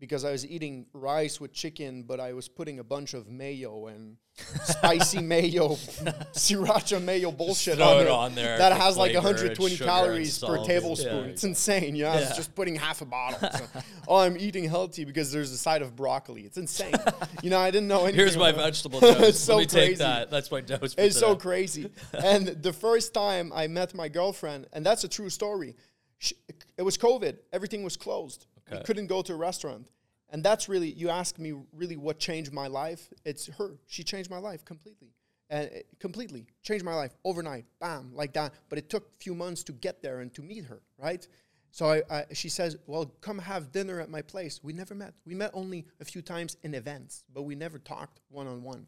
because I was eating rice with chicken, but I was putting a bunch of mayo and spicy mayo, sriracha mayo bullshit on it on there that has like 120 calories per tablespoon. Yeah. It's insane. You know, I was Yeah. just putting half a bottle. So, oh, I'm eating healthy because there's a side of broccoli. It's insane. you know, I didn't know anything. Here's my vegetable dose. It's so Let me take crazy. that. That's my dose. It's so crazy. and the first time I met my girlfriend, and that's a true story. She, it was COVID. Everything was closed. We couldn't go to a restaurant. And that's really, you ask me really what changed my life. It's her. She changed my life completely. and it completely changed my life overnight. Bam, like that. But it took a few months to get there and to meet her, right? So I, I, she says, "Well, come have dinner at my place." We never met. We met only a few times in events, but we never talked one on one.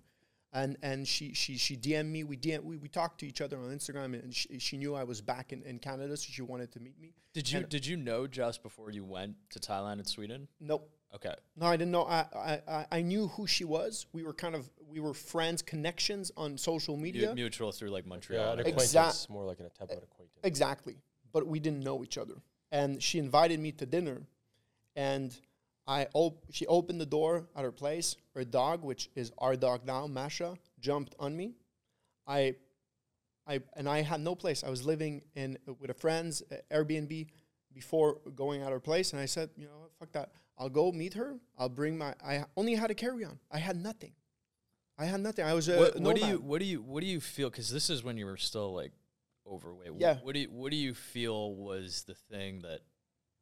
And and she she she DM'd me. We DM we, we talked to each other on Instagram, and she, she knew I was back in, in Canada, so she wanted to meet me. Did you And- did you know just before you went to Thailand and Sweden? Nope. Okay. No, I didn't know. I, I, I- I knew who she was. We were kind of we were friends, connections on social Mu- media. Mutual through like Montreal. Yeah, an acquaintance, Exact- more like an attempt at acquaintance. Exactly. But we didn't know each other. And she invited me to dinner, and I op- she opened the door at her place. Her dog, which is our dog now, Masha, jumped on me. I, I and I had no place. I was living in with a friend's uh, Airbnb before going at her place, and I said, you know, fuck that. I'll go meet her. I'll bring my. I only had a carry on. I had nothing. I had nothing. I was a what, what do you what do you what do you feel? Because this is when you were still like overweight. Yeah. What do you what do you feel was the thing that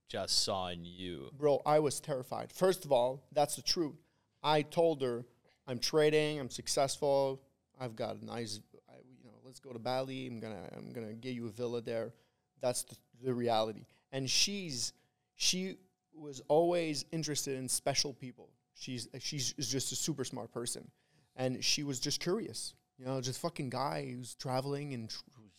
just saw in you? Bro, I was terrified. First of all, that's the truth. I told her, I'm trading, I'm successful, I've got a nice, I, you know, let's go to Bali. I'm gonna, I'm gonna get you a villa there. That's the, the reality. And she's, she was always interested in special people. She's, she's just a super smart person, and she was just curious. You know, just fucking guy who's traveling and tr-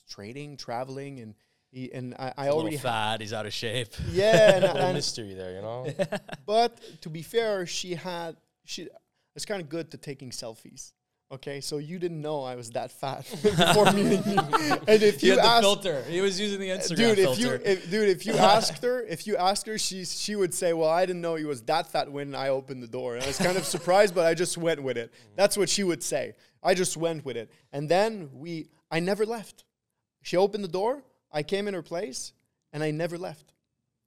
trading, traveling, and he, and I, I He's already fat. He's out of shape. yeah, and, and mystery there, you know. but to be fair, she had she. It's kind of good to taking selfies. Okay, so you didn't know I was that fat before meeting you. And if He you had the asked, filter. He was using the uh, Instagram dude, if filter. you if, dude, if you asked her, if you asked her, she she would say, "Well, I didn't know he was that fat when I opened the door." And I was kind of surprised, but I just went with it. That's what she would say. I just went with it, and then we. I never left. She opened the door. I came in her place, and I never left.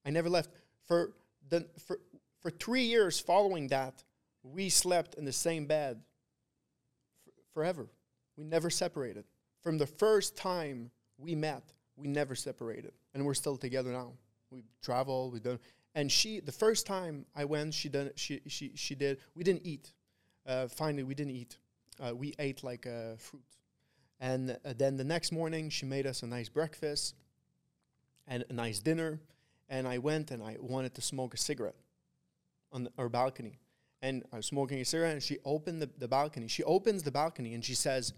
I never left for the for for three years following that. We slept in the same bed f- forever. We never separated. From the first time we met, we never separated, and we're still together now. We travel, we done, and she. The first time I went, she done. She she she did. We didn't eat. Uh, finally, we didn't eat. Uh, we ate like uh, fruit, and uh, then the next morning she made us a nice breakfast and a nice dinner. And I went and I wanted to smoke a cigarette on the, our balcony. And I was smoking a cigarette and she opened the, the balcony. She opens the balcony and she says,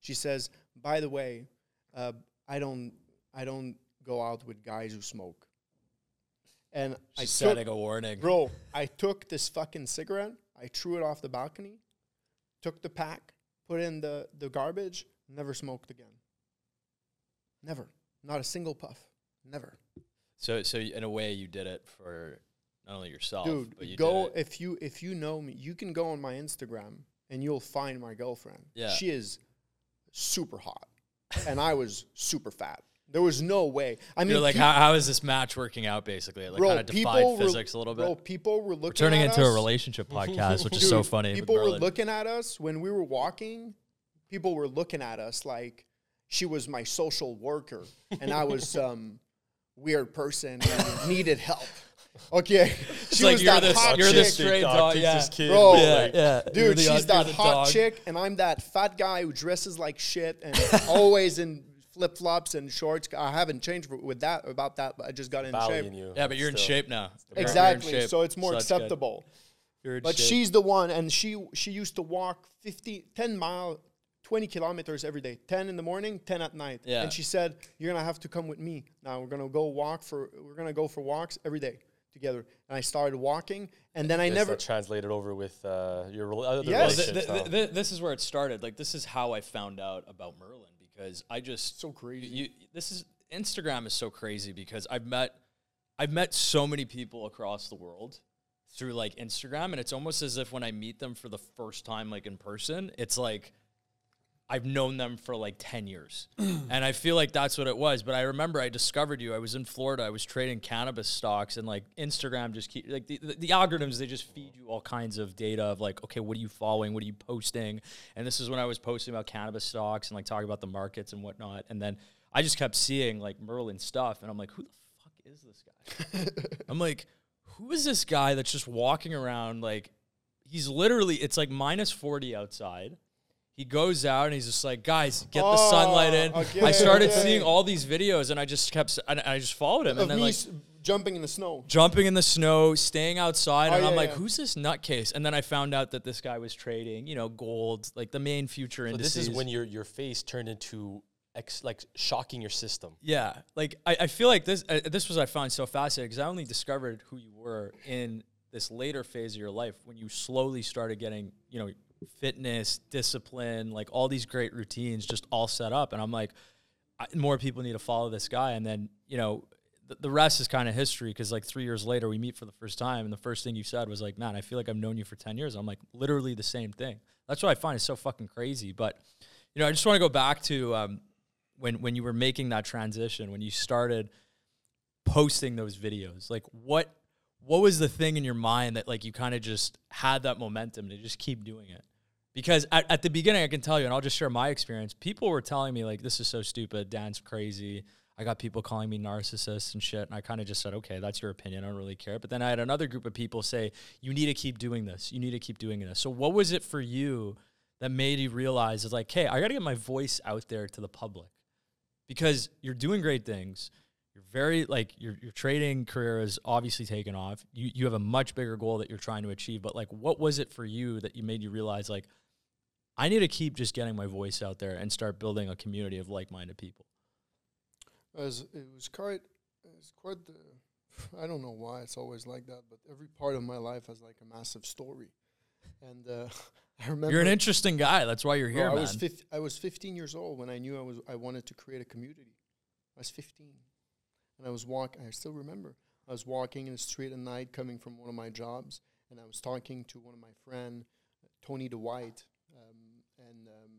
she says, by the way, uh, I don't I don't go out with guys who smoke. And I She's took, setting a warning. bro, I took this fucking cigarette, I threw it off the balcony, took the pack, put in the, the garbage, never smoked again. Never. Not a single puff. Never. So so in a way you did it for not only yourself, Dude, but you go if you if you know me, you can go on my Instagram and you'll find my girlfriend. Yeah. She is super hot. and I was super fat. There was no way. I mean You're like, how, how is this match working out? Basically, it like kind of defied physics a little bit. Bro, people were looking We're turning into a relationship podcast, which is so funny. People were looking at us when we were walking. People were looking at us like she was my social worker and I was some um, weird person who needed help. Okay, she like was you're that the- hot you're the chick. straight dog, yeah. Bro, yeah, yeah. You're Dude, the- she's that hot dog. chick, and I'm that fat guy who dresses like shit and always in flip flops and shorts. I haven't changed with that about that, but I just got in shape. You. Yeah, but you're in shape now. You're- you're in Exactly, shape, so it's more that's good. acceptable. You're in But shape. she's the one, and she she used to walk 50, 10 mile, 20 kilometers every day, 10 in the morning, 10 at night. Yeah. And she said, You're going to have to come with me. Now we're going to go walk for, we're going to go for walks every day together. And I started walking, and then I This, never, translated over with uh, your other Yes. Well, th- relationships. th- th- this is where it started. Like this is how I found out about Merlin because I just so crazy. you this is Instagram is so crazy because I've met I've met so many people across the world through like Instagram and it's almost as if when I meet them for the first time like in person, it's like I've known them for like 10 years. and I feel like that's what it was, but I remember I discovered you. I was in Florida. I was trading cannabis stocks and like Instagram just keep like the, the, the algorithms they just feed you all kinds of data of like okay, what are you following? What are you posting? And this is when I was posting about cannabis stocks and like talking about the markets and whatnot. And then I just kept seeing like Merlin stuff, and I'm like, who the fuck is this guy? I'm like, who is this guy that's just walking around like he's literally it's like minus 40 outside. He goes out and he's just like, guys, get the sunlight in. Oh, okay, I started okay. seeing all these videos and I just kept, and I just followed him. Of And then me like jumping in the snow. jumping in the snow, staying outside, Oh, and I'm like, yeah. who's this nutcase? And then I found out that this guy was trading, you know, gold, like the main future So indices. this is when your your face turned into ex, like shocking your system. Yeah, like I, I feel like this uh, this was I found so fascinating because I only discovered who you were in this later phase of your life when you slowly started getting you know fitness, discipline, like all these great routines just all set up, and I'm like, more people need to follow this guy, and then you know. The, the rest is kind of history because like three years later we meet for the first time and the first thing you said was like man I feel like I've known you for 10 years. I'm like literally the same thing. That's what I find is so fucking crazy. But you know I just want to go back to um, when when you were making that transition when you started posting those videos like what what was the thing in your mind that like you kind of just had that momentum to just keep doing it? Because at, at the beginning i can tell you and i'll just share my experience people were telling me like this is so stupid. Dan's crazy. I got people calling me narcissist and shit and i kind of just said okay that's your opinion. I don't really care. But then i had another group of people say you need to keep doing this. You need to keep doing this. So what was it for you that made you realize it's like hey i got to get my voice out there to the public because you're doing great things. You're very like your your trading career is obviously taken off. You you have a much bigger goal that you're trying to achieve. But like, what was it for you that you made you realize like, I need to keep just getting my voice out there and start building a community of like minded people. It was, it was quite, it was quite the, I don't know why it's always like that, but every part of my life has like a massive story. And uh, I remember You're an interesting guy. That's why you're here, I man. was fif- I was 15 years old when I knew I was I wanted to create a community. I was 15, and I was walking. I still remember. I was walking in the street at night, coming from one of my jobs, and I was talking to one of my friend, Tony DeWhite, um, and um,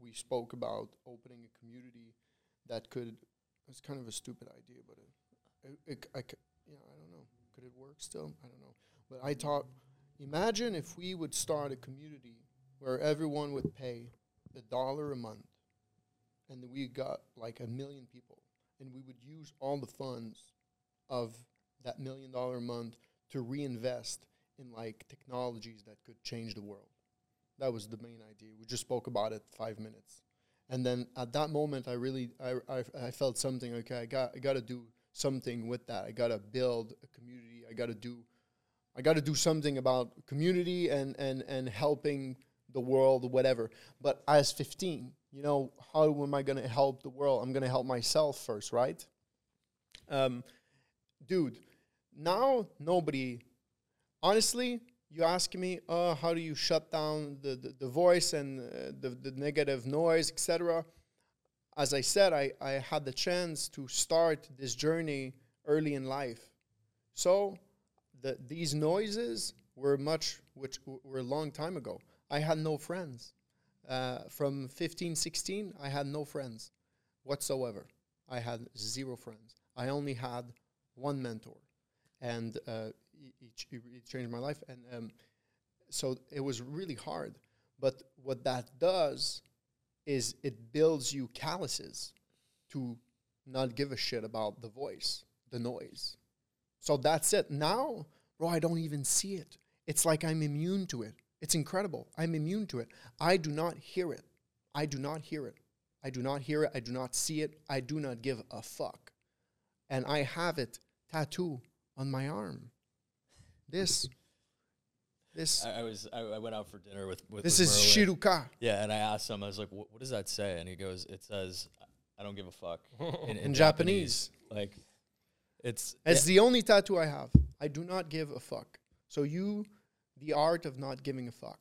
we spoke about opening a community that could. It's kind of a stupid idea, but it, it, it I c- yeah, I don't know. Could it work still? I don't know. But I thought, imagine if we would start a community where everyone would pay a dollar a month and we got like a million people and we would use all the funds of that million dollar a month to reinvest in like technologies that could change the world. That was the main idea. We just spoke about it five minutes. And then at that moment i really i, I, I felt something okay i got i got to do something with that. I got to build a community. I got to do I got to do something about community and, and, and helping the world, whatever. But as 15, you know, how am I going to help the world? I'm going to help myself first, right? Um, dude, now nobody, honestly, you ask me, uh, how do you shut down the, the, the voice and uh, the, the negative noise, etc. As I said, I, I had the chance to start this journey early in life. So the, these noises were much, which were a long time ago. I had no friends. Uh, from 15, 16, I had no friends whatsoever. I had zero friends. I only had one mentor, and uh, he changed my life. And um, so it was really hard. But what that does is it builds you calluses to not give a shit about the voice, the noise. So that's it. Now, bro, I don't even see it. It's like I'm immune to it. It's incredible. I'm immune to it. I do not hear it. I do not hear it. I do not hear it. I do not see it. I do not give a fuck. And I have it tattoo on my arm. This, this, I, I was I, I went out for dinner with with this with is Merlin. Shiruka Yeah, and I asked him, I was like, what, what does that say? And he goes, it says, I don't give a fuck in, in Japanese. Like, it's It's the only tattoo I have. I do not give a fuck. So you, the art of not giving a fuck,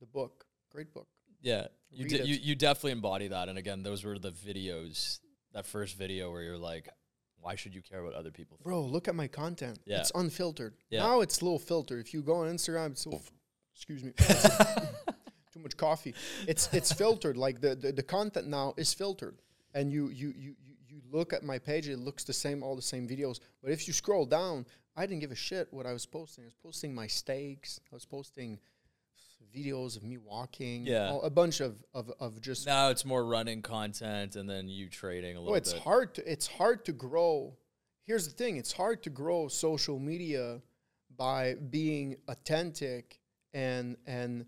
the book, great book. Yeah, you, it. you you definitely embody that. And again, those were the videos. That first video where you're like, why should you care what other people think? Bro, look at my content. Yeah. It's unfiltered. Yeah. Now it's a little filter. If you go on Instagram, it's a little, excuse me, too much coffee. It's it's filtered. Like the, the the content now is filtered, and you you you you look at my page. It looks the same, all the same videos. But if you scroll down, I didn't give a shit what I was posting. I was posting my steaks. I was posting videos of me walking. Yeah. all- a bunch of of of just Now it's more running content and then you trading a oh, little Oh, it's bit. hard to it's hard to grow. Here's the thing: it's hard to grow social media by being authentic and and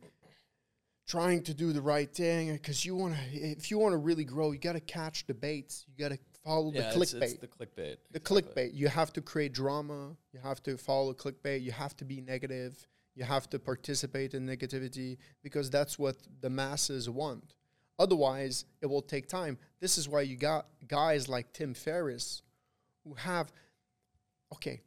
trying to do the right thing because you want to. If you want to really grow, you got to catch the baits. You got to follow Yeah, the it's, clickbait. it's the clickbait. the exactly. clickbait. You have to create drama. You have to follow clickbait. You have to be negative. You have to participate in negativity because that's what the masses want. Otherwise, it will take time. This is why you got guys like Tim Ferriss who have, okay,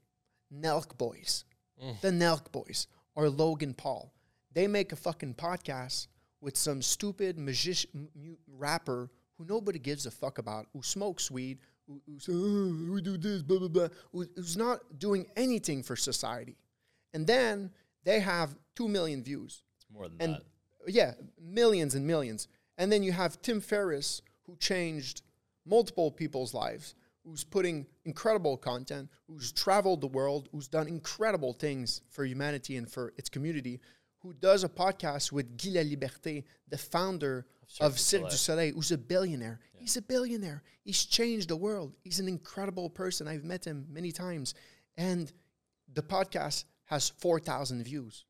Nelk Boys. Mm. The Nelk Boys or Logan Paul. They make a fucking podcast with some stupid magician m- rapper who nobody gives a fuck about, who smokes weed, who, who's, "Oh, we do this, blah, blah, blah, who, who's not doing anything for society. And then they have 2 million views. It's more than And that. yeah, millions and millions. And then you have Tim Ferriss, who changed multiple people's lives, who's putting incredible content, who's traveled the world, who's done incredible things for humanity and for its community, who does a podcast with Guy Laliberté, the founder of Cirque du Soleil, who's a billionaire. He's a billionaire. He's changed the world. He's an incredible person. I've met him many times. And the podcast has 4,000 views.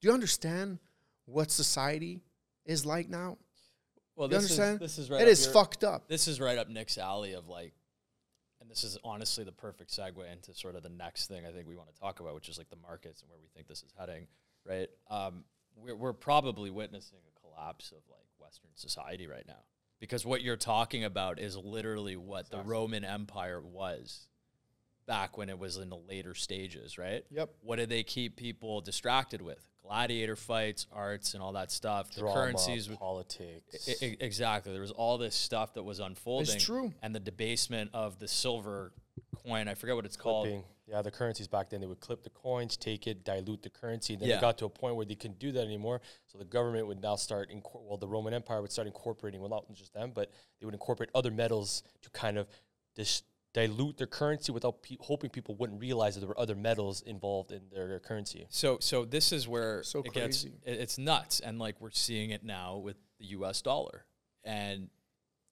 Do you understand what society is like now? Well, You this is understand? this is right. It up is your- fucked up. This is right up Nic's alley of like, and this is honestly the perfect segue into sort of the next thing I think we want to talk about, which is like the markets and where we think this is heading. Right? Um, we're we're probably witnessing a collapse of like Western society right now because what you're talking about is literally what the Roman Empire was back when it was in the later stages, right? Yep. What did they keep people distracted with? Gladiator fights, arts, and all that stuff. Drama, the currencies politics. I- I- exactly. There was all this stuff that was unfolding. It's true. And the debasement of the silver coin. I forget what it's called. Clipping. Yeah, the currencies back then they would clip the coins, take it, dilute the currency. Then Yeah. it got to a point where they couldn't do that anymore. So the government would now start, incor- well, the Roman Empire would start incorporating, well, not just them, but they would incorporate other metals to kind of dis- dilute their currency without pe- hoping people wouldn't realize that there were other metals involved in their, their currency. So, so this is where So it gets it- it's nuts, and like we're seeing it now with the U.S. dollar, and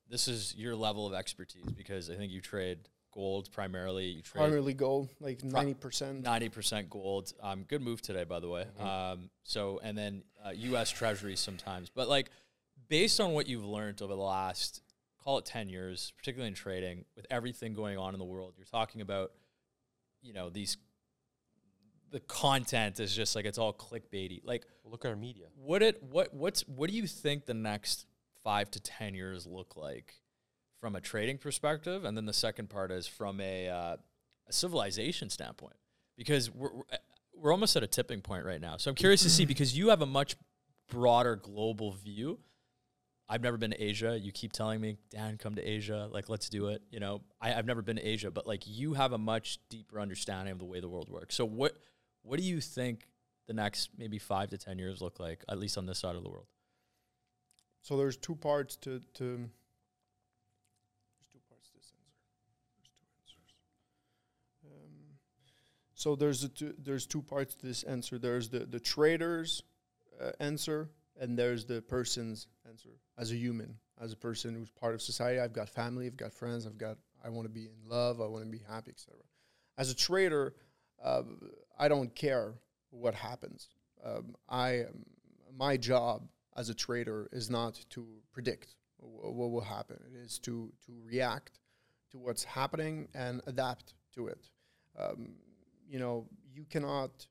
this is your level of expertise because I think you trade gold primarily. You trade Primarily gold, like 90%. ninety percent gold. Um, good move today, by the way. Um, so and then uh, U.S. Treasuries sometimes, but like based on what you've learned over the last call it ten years, particularly in trading, with everything going on in the world, you're talking about, you know, these. The content is just like it's all clickbaity. Like, Well, look at our media. what it what what's what do you think the next five to ten years look like from a trading perspective, and then the second part is from a, uh, a civilization standpoint, because we're we're- we're almost at a tipping point right now. So I'm curious to see because you have a much broader global view. I've never been to Asia. You keep telling me, Dan, come to Asia. Like, let's do it. You know, I, I've never been to Asia, but like you have a much deeper understanding of the way the world works. So what what do you think the next maybe five to ten years look like, at least on this side of the world? So there's two parts to to. There's two parts to this answer. There's two answers. Um, so there's the two, there's two parts to this answer. There's the the trader's uh, answer, and there's the person's answer as a human, as a person who's part of society. I've got family, I've got friends, I've got. I want to be in love. I want to be happy, etc. As a trader, uh, I don't care what happens. Um, I my job as a trader is not to predict wh- what will happen. It is to to react to what's happening and adapt to it. Um, you know, you cannot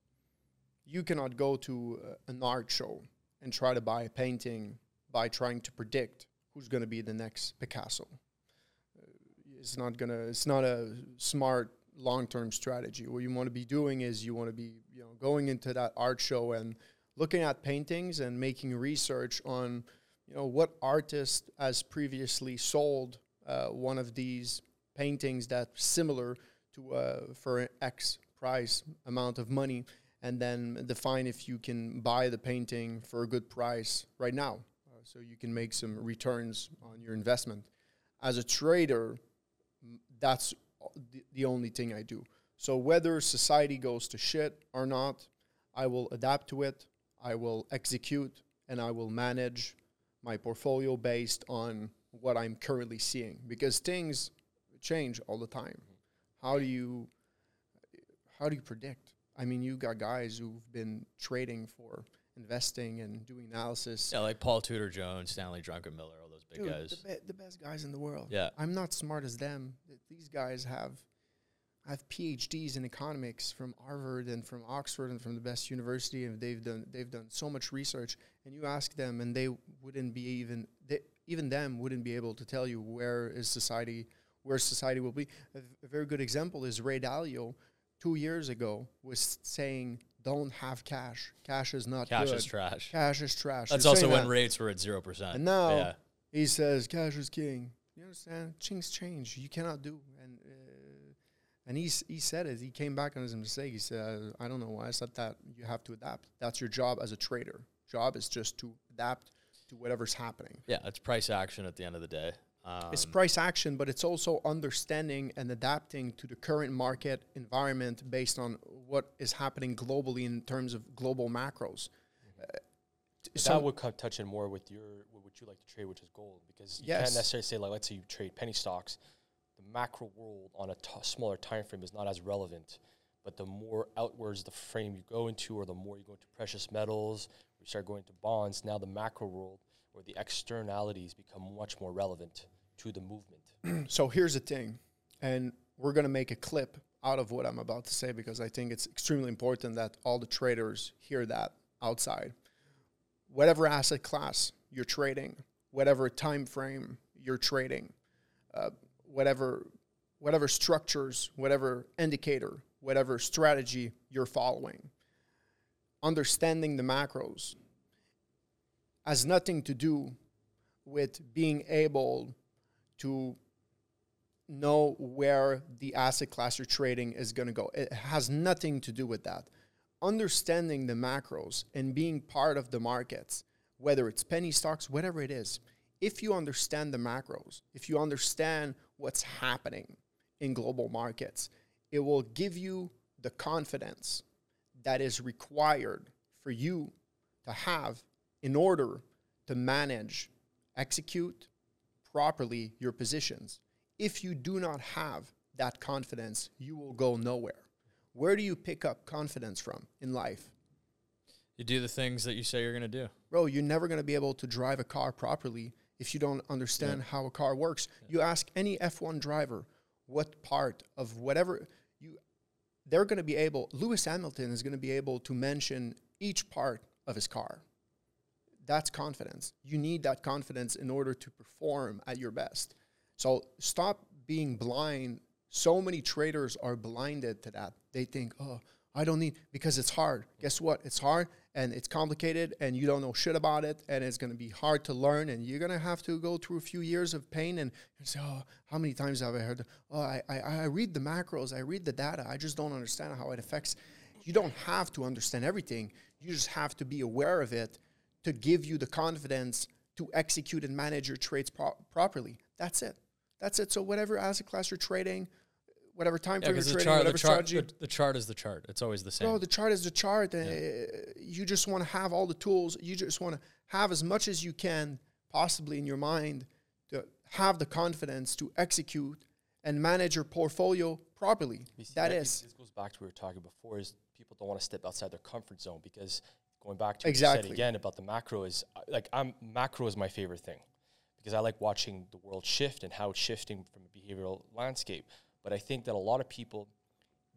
you cannot go to uh, an art show and try to buy a painting by trying to predict who's going to be the next Picasso. Uh, It's not gonna. It's not a smart long-term strategy. What you want to be doing is you want to be, you know, going into that art show and looking at paintings and making research on, you know, what artist has previously sold uh, one of these paintings that's similar to uh, for X price amount of money, and then define if you can buy the painting for a good price right now, uh, so you can make some returns on your investment. As a trader, that's the, the only thing I do. So whether society goes to shit or not, I will adapt to it. I will execute and I will manage my portfolio based on what I'm currently seeing because things change all the time. How do you how do you predict? I mean, you got guys who've been trading for investing and doing analysis. Yeah, like Paul Tudor Jones, Stanley Druckenmiller, all those big Dude, guys. The, be- the best guys in the world. Yeah. I'm not smart as them. These guys have have PhDs in economics from Harvard and from Oxford and from the best university, and they've done they've done so much research. And you ask them, and they wouldn't be even they, even them wouldn't be able to tell you where is society where society will be. A, a very good example is Ray Dalio. Two years ago, was saying, "Don't have cash. Cash is not Cash good. is trash. Cash is trash." That's He's also when that. rates were at zero percent. And now yeah. he says cash is king. You understand? Things change. You cannot do. And uh, and he's he said it. He came back on his mistake. He said, "I don't know why I said that. You have to adapt. That's your job as a trader. Job is just to adapt to whatever's happening. yeah, it's price action at the end of the day. Um, it's price action, but it's also understanding and adapting to the current market environment based on what is happening globally in terms of global macros. Uh, But some- that would touch in more with your what you like to trade, which is gold, because you Yes. can't necessarily say like let's say you trade penny stocks. The macro world on a t- smaller time frame is not as relevant, but the more outwards the frame you go into, or the more you go into precious metals, we start going to bonds. Now the macro world or the externalities become much more relevant to the movement. so here's the thing, and we're going to make a clip out of what I'm about to say because I think it's extremely important that all the traders hear that outside. Whatever asset class you're trading, whatever time frame you're trading, uh, whatever whatever structures, whatever indicator, whatever strategy you're following, understanding the macros has nothing to do with being able to know where the asset class you're trading is going to go. It has nothing to do with that. Understanding the macros and being part of the markets, whether it's penny stocks, whatever it is, if you understand the macros, if you understand what's happening in global markets, it will give you the confidence that is required for you to have in order to manage, execute properly your positions. If you do not have that confidence, you will go nowhere. Where do you pick up confidence from in life? you do the things that you say you're going to do. Bro, you're never going to be able to drive a car properly if you don't understand how a car works. You ask any F1 driver what part of whatever you they're going to be able Lewis Hamilton is going to be able to mention each part of his car. That's confidence. You need that confidence in order to perform at your best. So stop being blind. So many traders are blinded to that. They think, oh, I don't need because it's hard. Guess what? It's hard and it's complicated and you don't know shit about it and it's going to be hard to learn and you're going to have to go through a few years of pain and, say, oh, how many times have I heard? Oh, I, I, I read the macros, I read the data, I just don't understand how it affects. You don't have to understand everything. You just have to be aware of it to give you the confidence to execute and manage your trades pro- properly. That's it. That's it. So whatever asset class you're trading, whatever time Yeah, frame you're trading, chart, whatever the chart, strategy. the, the chart is the chart. It's always the same. Bro, the chart is the chart. And uh, you just want to have all the tools. You just want to have as much as you can possibly in your mind to have the confidence to execute and manage your portfolio properly. You see, That it- is. This goes back to what we were talking before. Is people don't want to step outside their comfort zone because going back to what you Exactly. said again about the macro is like I'm macro is my favorite thing because I like watching the world shift and how it's shifting from a behavioral landscape. But I think that a lot of people,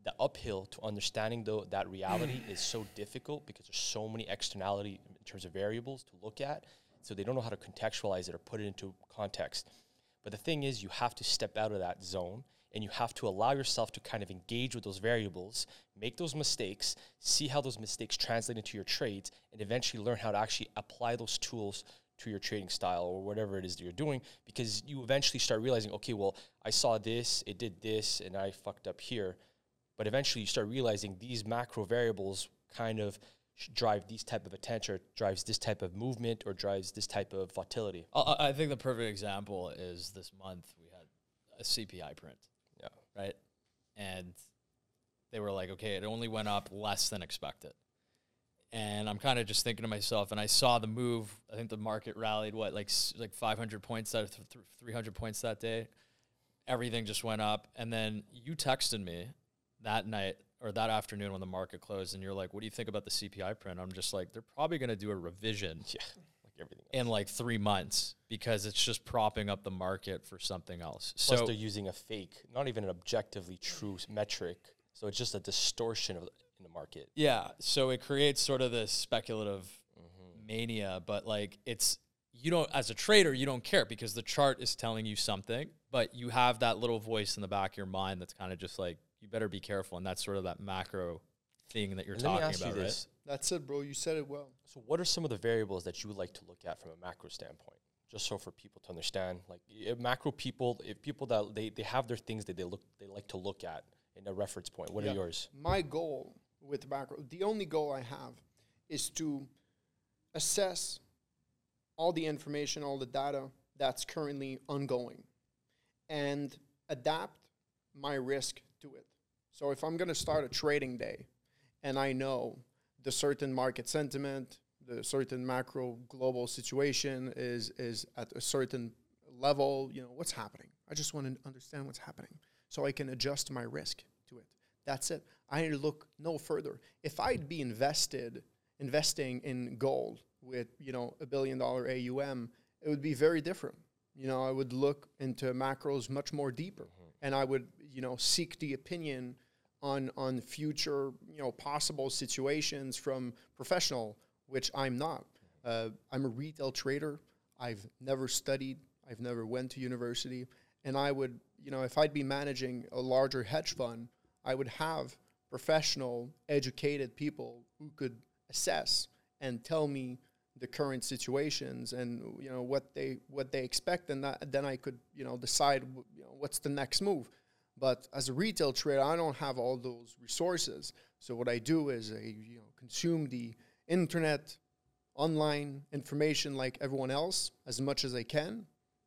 the uphill to understanding though that reality is so difficult because there's so many externality in terms of variables to look at. So they don't know how to contextualize it or put it into context. But the thing is, you have to step out of that zone and you have to allow yourself to kind of engage with those variables, make those mistakes, see how those mistakes translate into your trades, and eventually learn how to actually apply those tools to your trading style or whatever it is that you're doing because you eventually start realizing, okay, well, I saw this, it did this, and I fucked up here. But eventually you start realizing these macro variables kind of drive these type of attention or drives this type of movement or drives this type of volatility. I- think the perfect example is this month we had a CPI print? And they were like, okay, it only went up less than expected. And I'm kind of just thinking to myself, and I saw the move. I think the market rallied what, like like 500 points out of th- th- 300 points that day. Everything just went up, and then you texted me that night or that afternoon when the market closed, and you're like, "What do you think about the CPI print?" I'm just like, "They're probably going to do a revision Yeah, everything. Else. in like three months because it's just propping up the market for something else." Plus, So they're using a fake, not even an objectively true metric. So it's just a distortion of in the market. Yeah, so it creates sort of this speculative Mm-hmm. mania, but like it's you don't as a trader you don't care because the chart is telling you something, but you have that little voice in the back of your mind that's kind of just like you better be careful, and that's sort of that macro thing that you're And let me talking ask about, you right? this: That's it, bro. You said it well. So, what are some of the variables that you would like to look at from a macro standpoint? Just so for people to understand, like if uh, macro people, if people that they, they have their things that they look they like to look at in a reference point. What Yeah. are yours? My goal with macro, the only goal I have is to assess all the information, all the data that's currently ongoing and adapt my risk to it. So if I'm going to start a trading day and I know the certain market sentiment, the certain macro global situation is is at a certain level, you know, what's happening? I just want to understand what's happening so I can adjust my risk to it. That's it. I need to look no further. If I'd be invested investing in gold with, you know, a billion dollar AUM, it would be very different. You know, I would look into macros much more deeper mm-hmm. and I would, you know, seek the opinion on on future, you know, possible situations from professional, which I'm not. Uh, I'm a retail trader. I've never studied. I've never went to university, and I would, you know, if I'd be managing a larger hedge fund, I would have professional, educated people who could assess and tell me the current situations and you know what they what they expect, and that, then I could you know decide you know, what's the next move. But as a retail trader, I don't have all those resources. So what I do is I you know consume the internet, online information like everyone else as much as I can,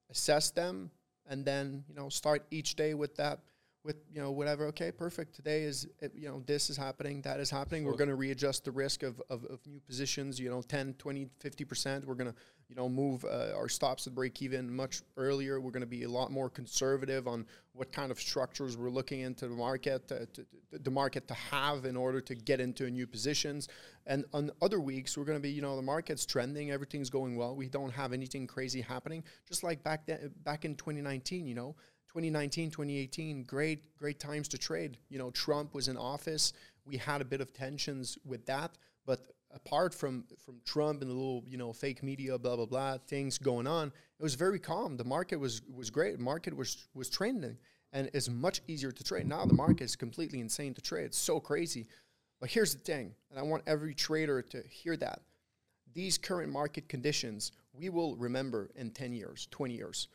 assess them, and then you know start each day with that with you know whatever okay perfect. Today is it, you know this is happening that is happening. We're going to readjust the risk of, of, of new positions you know 10 20 50% we're going to you know move uh, our stops at break even much earlier. We're going to be a lot more conservative on what kind of structures we're looking into the market to, to, to- the market to have in order to get into new positions. And on other weeks we're going to be you know the market's trending everything's going well. We don't have anything crazy happening. Just like back then back in 2019 you know 2019 2018 great great times to trade. You know trump was in office. We had a bit of tensions with that but apart from from trump and the little you know fake media blah blah blah things going on it was very calm. The market was was great. Market was was trending and it's much easier to trade. Now the market is completely insane to trade. It's so crazy. But here's the thing and i want every trader to hear that. These current market conditions we will remember in 10 years 20 years.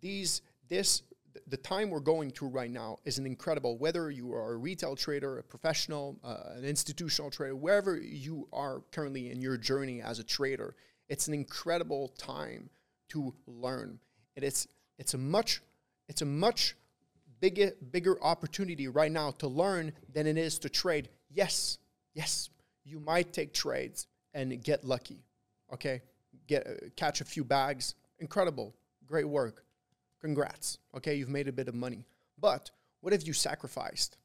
These this the time we're going through right now is an incredible whether you are a retail trader a professional uh, an institutional trader wherever you are currently in your journey as a trader it's an incredible time to learn. And it's it's a much it's a much bigger bigger opportunity right now to learn than it is to trade. Yes yes you might take trades and get lucky okay? Get uh, catch a few bags. Incredible. Great work congrats okay? You've made a bit of money. But what have you sacrificed?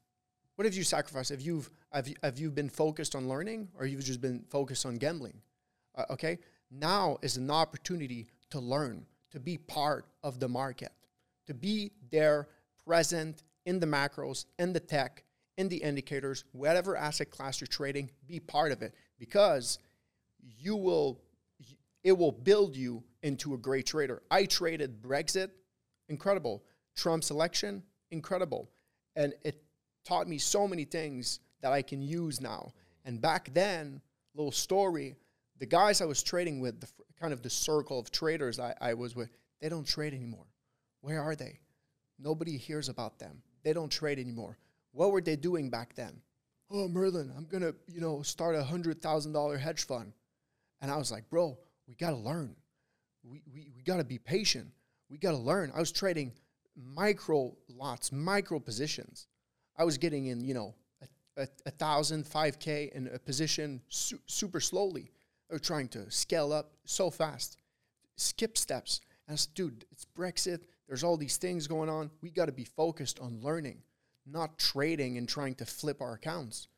What have you sacrificed? If you've have you, have you been focused on learning or you've just been focused on gambling uh, okay? Now is an opportunity to learn to be part of the market to be there present in the macros in the tech in the indicators whatever asset class you're trading be part of it. Because you will it will build you into a great trader. I traded brexit incredible. Trump's election incredible. And it taught me so many things that i can use now. And back then little story the guys i was trading with the kind of the circle of traders I, I was with they don't trade anymore. Where are they? Nobody hears about them. They don't trade anymore. What were they doing back then? Oh merlin i'm gonna you know start a hundred thousand dollar hedge fund. And i was like bro we gotta learn. We, we, we gotta be patient we gotta learn. I was trading micro lots micro positions. I was getting in you know a, a, a thousand five k in a position su- super slowly. Trying to scale up so fast. Skip steps. And I said, dude it's brexit. There's all these things going on. We got to be focused on learning not trading and trying to flip our accounts.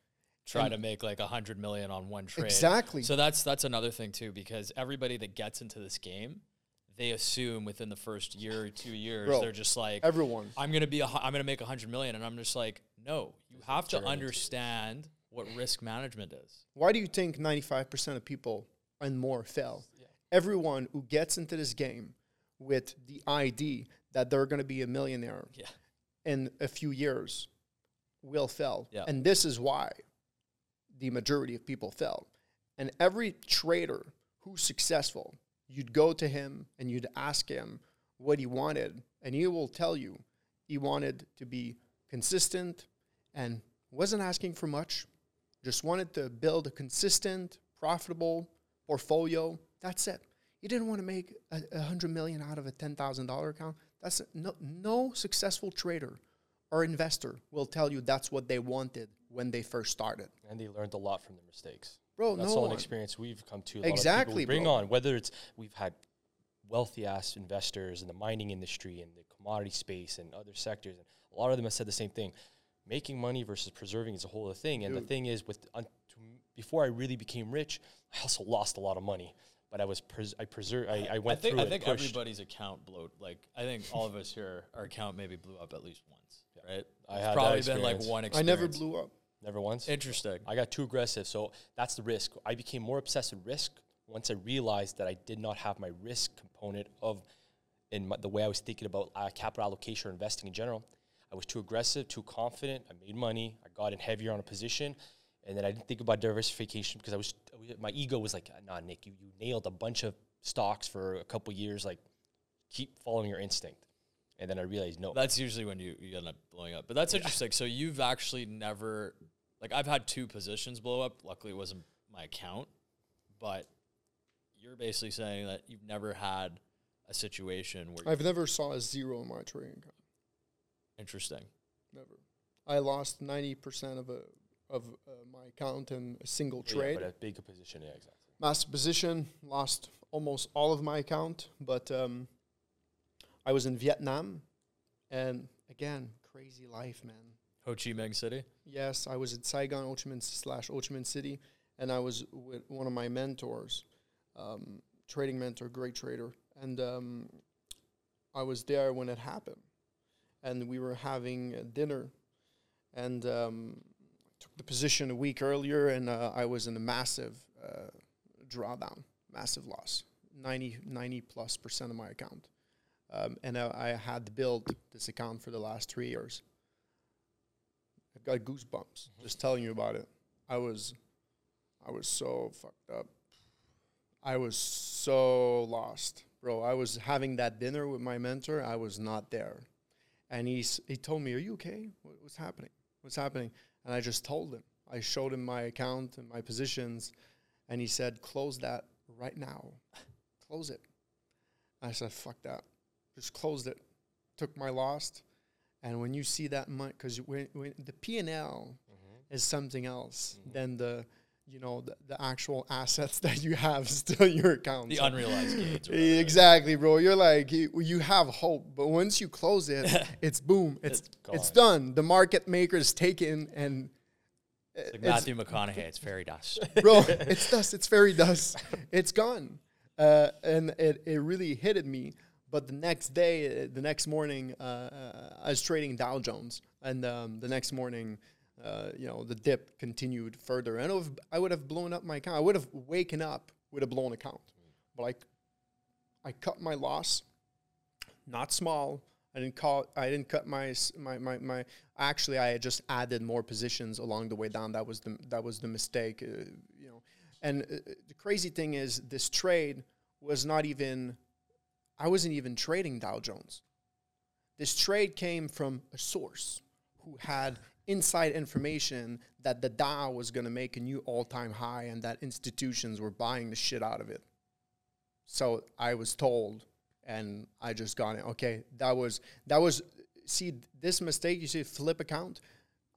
Try And- to make like a hundred million on one trade. Exactly. So that's that's another thing too, because everybody that gets into this game, they assume within the first year or two years, Bro, they're just like, Everyone. I'm gonna be, a, I'm gonna make a hundred million, and I'm just like, no, you have to understand what risk management is. Why do you think 95% of people and more fail? Everyone who gets into this game with the ID that they're to be a millionaire Yeah. in a few years will fail. Yeah. And this is why the majority of people fail. And every trader who's successful, you'd go to him and you'd ask him what he wanted, and he will tell you he wanted to be consistent and wasn't asking for much, just wanted to build a consistent, profitable portfolio. That's it. He didn't want to make a, a hundred million out of a ten thousand dollar account. That's no no successful trader or investor will tell you that's what they wanted when they first started. and they learned a lot from their mistakes. Bro, That's no all an experience we've come to. A lot of Exactly, we bring bro. on whether it's we've had wealthy ass investors in the mining industry and the commodity space and other sectors, and a lot of them have said the same thing. Making money versus preserving is a whole other thing. And the thing is, with un, to, before I really became rich, I also lost a lot of money. But I was pres- I preserved. I, I went I think through I think pushed. everybody's account blowed. Like I think all of us here, our account maybe blew up at least once, right? I It's had probably been like experience. one I never blew up. Never once. Interesting. I got too aggressive. So that's the risk. I became more obsessed with risk once I realized that I did not have my risk component of in my, the way I was thinking about uh, capital allocation or investing in general. I was too aggressive, too confident. I made money. I got in heavier on a position. And then I didn't think about diversification because I was, my ego was like, nah, Nic, you, you nailed a bunch of stocks for a couple years. Like, keep following your instinct. And then I realized, no, That's usually when you, you end up blowing up. But that's interesting. So you've actually never like I've had two positions blow up. Luckily it wasn't my account. But you're basically saying that you've never had a situation where I've never saw a zero in my trading account. interesting. Never. I lost ninety percent of a of uh, my account in a single Yeah, trade. but a bigger position. Yeah, exactly. master position, lost almost all of my account, but um, I was in Vietnam, and again, crazy life, man. Ho Chi Minh City. Yes, I was at Saigon, Ho Chi Minh slash Ho Chi Minh City, and I was with one of my mentors, um, trading mentor, great trader, and um, I was there when it happened, and we were having dinner, and um, took the position a week earlier, and uh, I was in a massive uh, drawdown, massive loss, 90, 90 plus percent of my account, um, and I, I had built this account for the last three years. I've got goosebumps mm-hmm. just telling you about it. I was, I was so fucked up. I was so lost, bro. I was having that dinner with my mentor. I was not there, and he's he told me, "Are you okay? What, what's happening? What's happening?" And I just told him. I showed him my account and my positions, and he said, "Close that right now. Close it." I said, "Fuck that. Just closed it. Took my loss." And when you see that money, because when, when the P and L mm-hmm. is something else mm-hmm. than the, you know, the, the actual assets that you have still in your account. The unrealized gains. or whatever it is. Exactly, bro. You're like you, you have hope, but once you close it, it's boom. It's it's, done. The market maker is taken, and uh, It's like it's- Matthew McConaughey. It's fairy dust. bro, it's dust. It's fairy dust. It's gone. Uh, and it, it really hit at me. But the next day, the next morning, uh, uh, I was trading Dow Jones, and um, the next morning, uh, you know, the dip continued further, and I would have, blown up my account. I would have waken up with a blown account, but I, I cut my loss, not small. I didn't call. I didn't cut my my my, my Actually, I had just added more positions along the way down. That was the that was the mistake. Uh, you know, and uh, the crazy thing is, this trade was not even. I wasn't even trading Dow Jones. This trade came from a source who had inside information that the Dow was going to make a new all-time high and that institutions were buying the shit out of it. So I was told, and I just got it. Okay, that was that was. See this mistake. You see, flip account.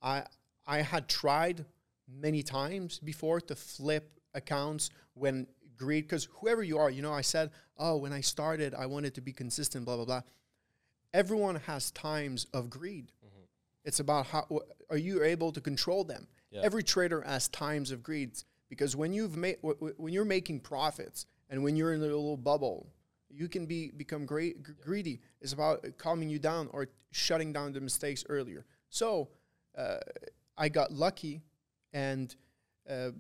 I I had tried many times before to flip accounts when greed. Because whoever you are, you know, I said, oh, when I started, I wanted to be consistent. Blah blah blah. Everyone has times of greed. It's about how wh- are you able to control them. Yeah. Every trader has times of greed because when you've made when you're making profits and when you're in a little bubble, you can be become great g- greedy. It's about calming you down or shutting down the mistakes earlier. So uh, I got lucky, and uh,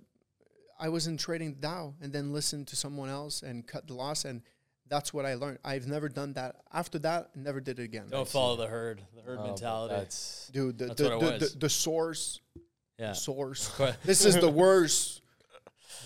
I was in trading Dow, and then listened to someone else and cut the loss, and that's what I learned. I've never done that. After that, I never did it again. Don't follow the herd. The herd Oh, mentality. That's Dude, the That's the, what it the, was. the, the source, yeah. source. This is the worst.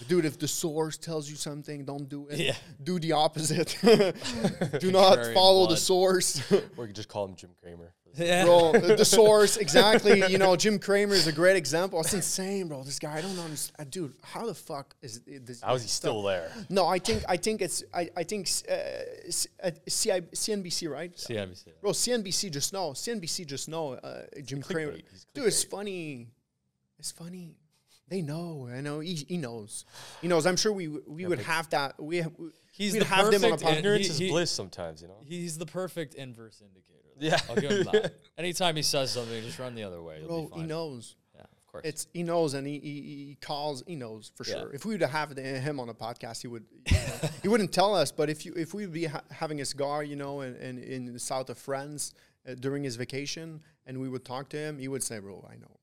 Dude, if the source tells you something, don't do it. Yeah. Do the opposite. do not Contrarian follow the source. or you could just call him Jim Cramer. Yeah. bro, the the source, exactly. You know, Jim Cramer is a great example. It's insane, bro. This guy, I don't understand. Dude, how the fuck is it, this? How is he still there? No, I think, I think it's, I, I think uh, C- uh, CI, CNBC, right? CNBC. Bro, CNBC just know. CNBC just know. Uh, Jim Cramer. Dude, it's funny. It's funny. They know. I know. He, he knows. He knows. I'm sure we we would have that. We have. He's we'd the have them on a perfect podcast. Ignorance he- is bliss sometimes, you know. He's the perfect inverse indicator. though. Yeah. I'll give him that. Anytime he says something, just run the other way. You'll Bro, be fine. he knows. Yeah, of course. It's he knows and he, he, he calls. He knows for Yeah. sure. If we would have the- him on a podcast, he would. You know, he wouldn't tell us. But if you if we'd be ha- having a cigar, you know, in, in, in the south of France uh, during his vacation, and we would talk to him, he would say, "Bro, I know.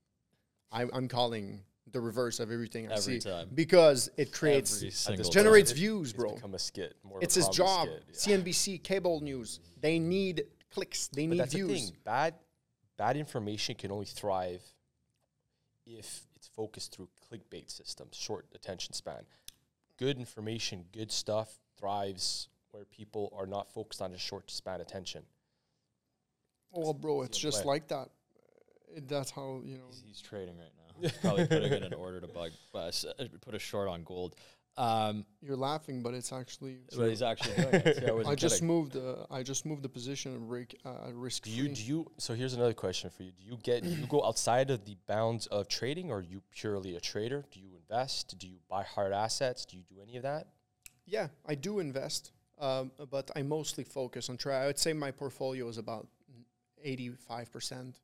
I, I'm calling the reverse of everything I Every see time. because it creates Every At single time. generates point, views, it's bro. become a skit. More of It's a his comedy job. skit, yeah. CNBC cable news. They need clicks. They But need that's views. the thing. Bad, bad information can only thrive if it's focused through clickbait systems, short attention span. Good information, good stuff thrives where people are not focused on a short span attention. Oh, bro, it's just way. like that. That's how you know. He's, he's trading right now. He's probably putting in an order to bug, uh, uh, put a short on gold. Um, You're laughing, but it's actually. but he's actually doing it. See, I, I wasn't just kidding. moved. Uh, I just moved the position of risk, uh, risk Do you free. do you so here's another question for you. Do you get do you go outside of the bounds of trading or are you purely a trader? Do you invest? Do you buy hard assets? Do you do any of that? Yeah, I do invest, um, but I mostly focus on trade. I would say my portfolio is about eighty-five percent.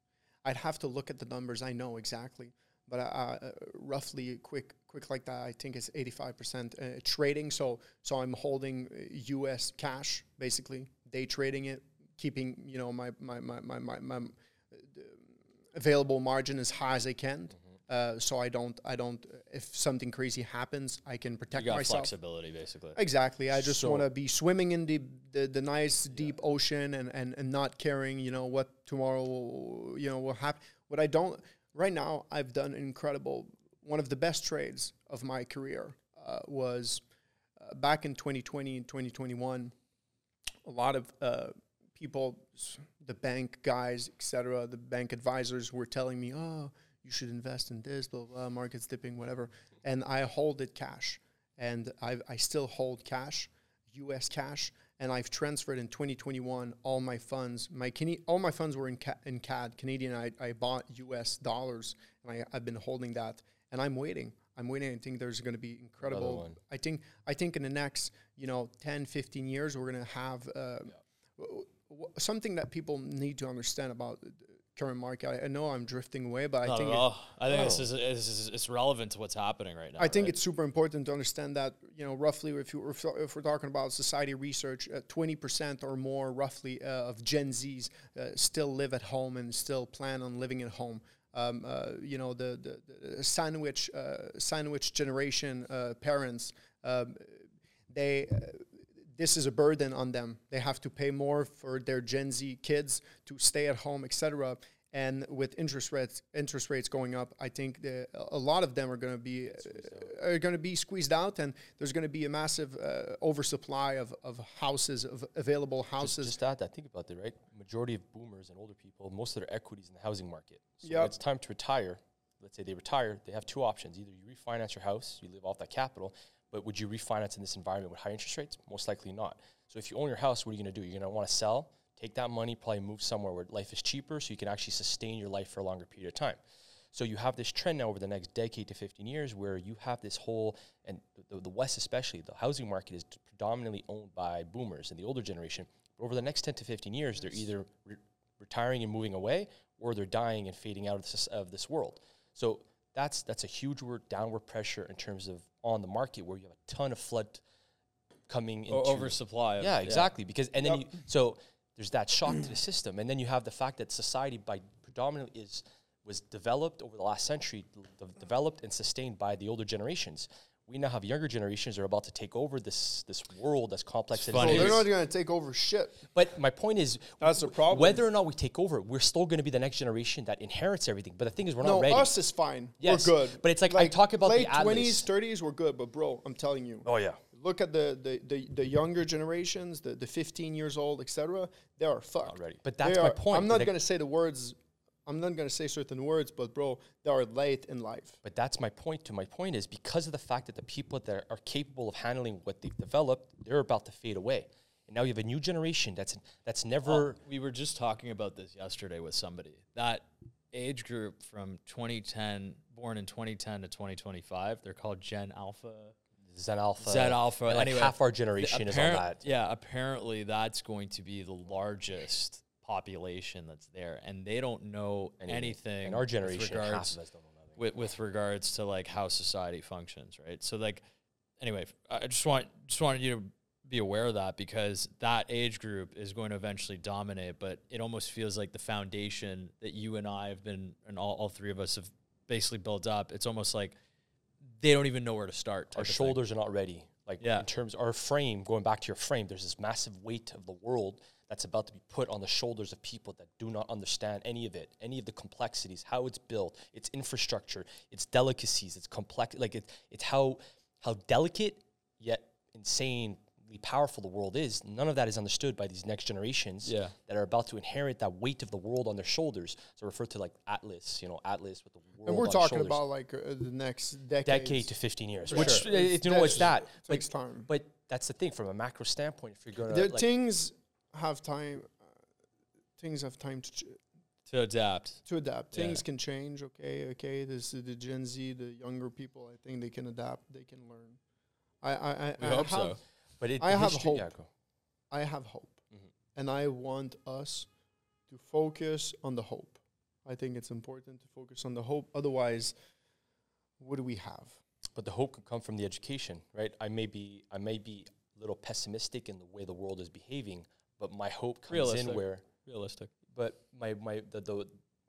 I'd have to look at the numbers. I know exactly, but uh, uh, roughly, quick, quick like that. I think it's eighty-five percent uh, trading. So, so I'm holding uh, U.S. cash, basically day trading it, keeping you know my my my my my, my uh, available margin as high as I can. Uh, so I don't, I don't. If something crazy happens, I can You protect got myself. flexibility, basically. Exactly. I just So- want to be swimming in the, the, the nice deep ocean and, and, and not caring, you know, what tomorrow, you know, will happen. What I don't, right now, I've done incredible, one of the best trades of my career uh, was uh, back in 2020 and 2021. A lot of uh, people, the bank guys, etc., the bank advisors were telling me, oh, you should invest in this, blah, blah, market's dipping, whatever. And I hold it cash. And I, I still hold cash, US cash. And I've transferred in 2021 all my funds. My Cana- all my funds were in, ca- in CAD, Canadian. I, I bought US dollars, and I, I've been holding that. And I'm waiting. I'm waiting. I think there's going to be incredible. I think I think in the next you know 10, 15 years we're going to have uh, w- w- something that people need to understand about current market. I, I know I'm drifting away, but I Not think at it- I think this Oh. is, this is it's relevant to what's happening right now. I think right? it's super important to understand that you know roughly if you if, if we're talking about society research, twenty percent or more roughly uh, of Gen Zs uh, still live at home and still plan on living at home. Um, uh, you know the the, the sandwich uh, sandwich generation uh, parents. Um, they uh, this is a burden on them. They have to pay more for their Gen Z kids to stay at home, etc. And with interest rates interest rates going up, I think the, a lot of them are going to be uh, are going to be squeezed out, and there's going to be a massive uh, oversupply of, of houses of available houses. just add that. Think about that, right? Majority of boomers and older people, most of their equities in the housing market. So Yep. when it's time to retire. Let's say they retire, they have two options. Either you refinance your house, you live off that capital, but would you refinance in this environment with high interest rates? Most likely not. So if you own your house, what are you going to do? You're going to want to sell, take that money, probably move somewhere where life is cheaper so you can actually sustain your life for a longer period of time. So you have this trend now over the next decade to 15 years where you have this whole, and the, the West especially, the housing market is predominantly owned by boomers and the older generation. But over the next 10 to 15 years, they're either re- retiring and moving away, or they're dying and fading out of this, of this world. So that's that's a huge downward pressure in terms of on the market where you have a ton of flood coming into O- oversupply. of- yeah, exactly. Because and then Yep. you, so there's that shock to the system, and then you have the fact that society by predominantly is was developed over the last century, de- developed and sustained by the older generations. We now have younger generations that are about to take over this this world that's complex. It's as it So funny. they're not going to take over shit. But my point is, That's the problem. whether or not we take over, we're still going to be the next generation that inherits everything. But the thing is, we're No, not ready. us is fine. Yes, we're good. but it's like, I talk about the late Atlas. twenties, thirties. We're good, but bro, I'm telling you, oh yeah, look at the the, the, the younger generations, the, the 15 years old, etc. They are fucked. Not ready. But that's They my are- point. I'm not gonna say the words. I'm not gonna say certain words, but bro, they are late in life. But that's my point. To my point is because of the fact that the people that are capable of handling what they've developed, they're about to fade away. And now you have a new generation that's that's never. Oh, we were just talking about this yesterday with somebody. That age group from 2010, born in 2010 to 2025, they're called Gen Alpha. Zen Alpha. Z Alpha. like anyway, half our the generation is on that. Yeah, apparently that's going to be the largest population that's there, and they don't know Anything. anything. And our with generation, half regards of us don't know nothing. with, with regards to like how society functions, right? So like, anyway, I just want just wanted you to be aware of that because that age group is going to eventually dominate, but it almost feels like the foundation that you and I have been, and all, all three of us have basically built up. It's almost like they don't even know where to start. Our of thing. shoulders are not ready. Like Yeah. in terms our frame, going back to your frame, there's this massive weight of the world that's about to be put on the shoulders of people that do not understand any of it, any of the complexities, how it's built, its infrastructure, its delicacies, its complex like it, it's how how delicate yet insanely powerful the world is. None of that is understood by these next generations Yeah. that are about to inherit that weight of the world on their shoulders. So refer to like Atlas, you know, Atlas with the world. And we're on talking shoulders. about like uh, the next decade. decade to 15 years, For which sure. uh, It's- you know it's that that. But takes time. but that's the thing from a macro standpoint. If you're going the to like, things have time. Uh, things have time to ch- to adapt. to adapt. Yeah. Things can change. Okay, okay. This is the Gen Z, the younger people. I think they can adapt. They can learn. I I I, We I hope have, so. but it, I have hope. yeah. I have hope, Mhm. and I want us to focus on the hope. I think it's important to focus on the hope. Otherwise, what do we have? But the hope can come from the education, right? I may be I may be a little pessimistic in the way the world is behaving, but my hope comes Realistic. in where. Realistic. But my my the, the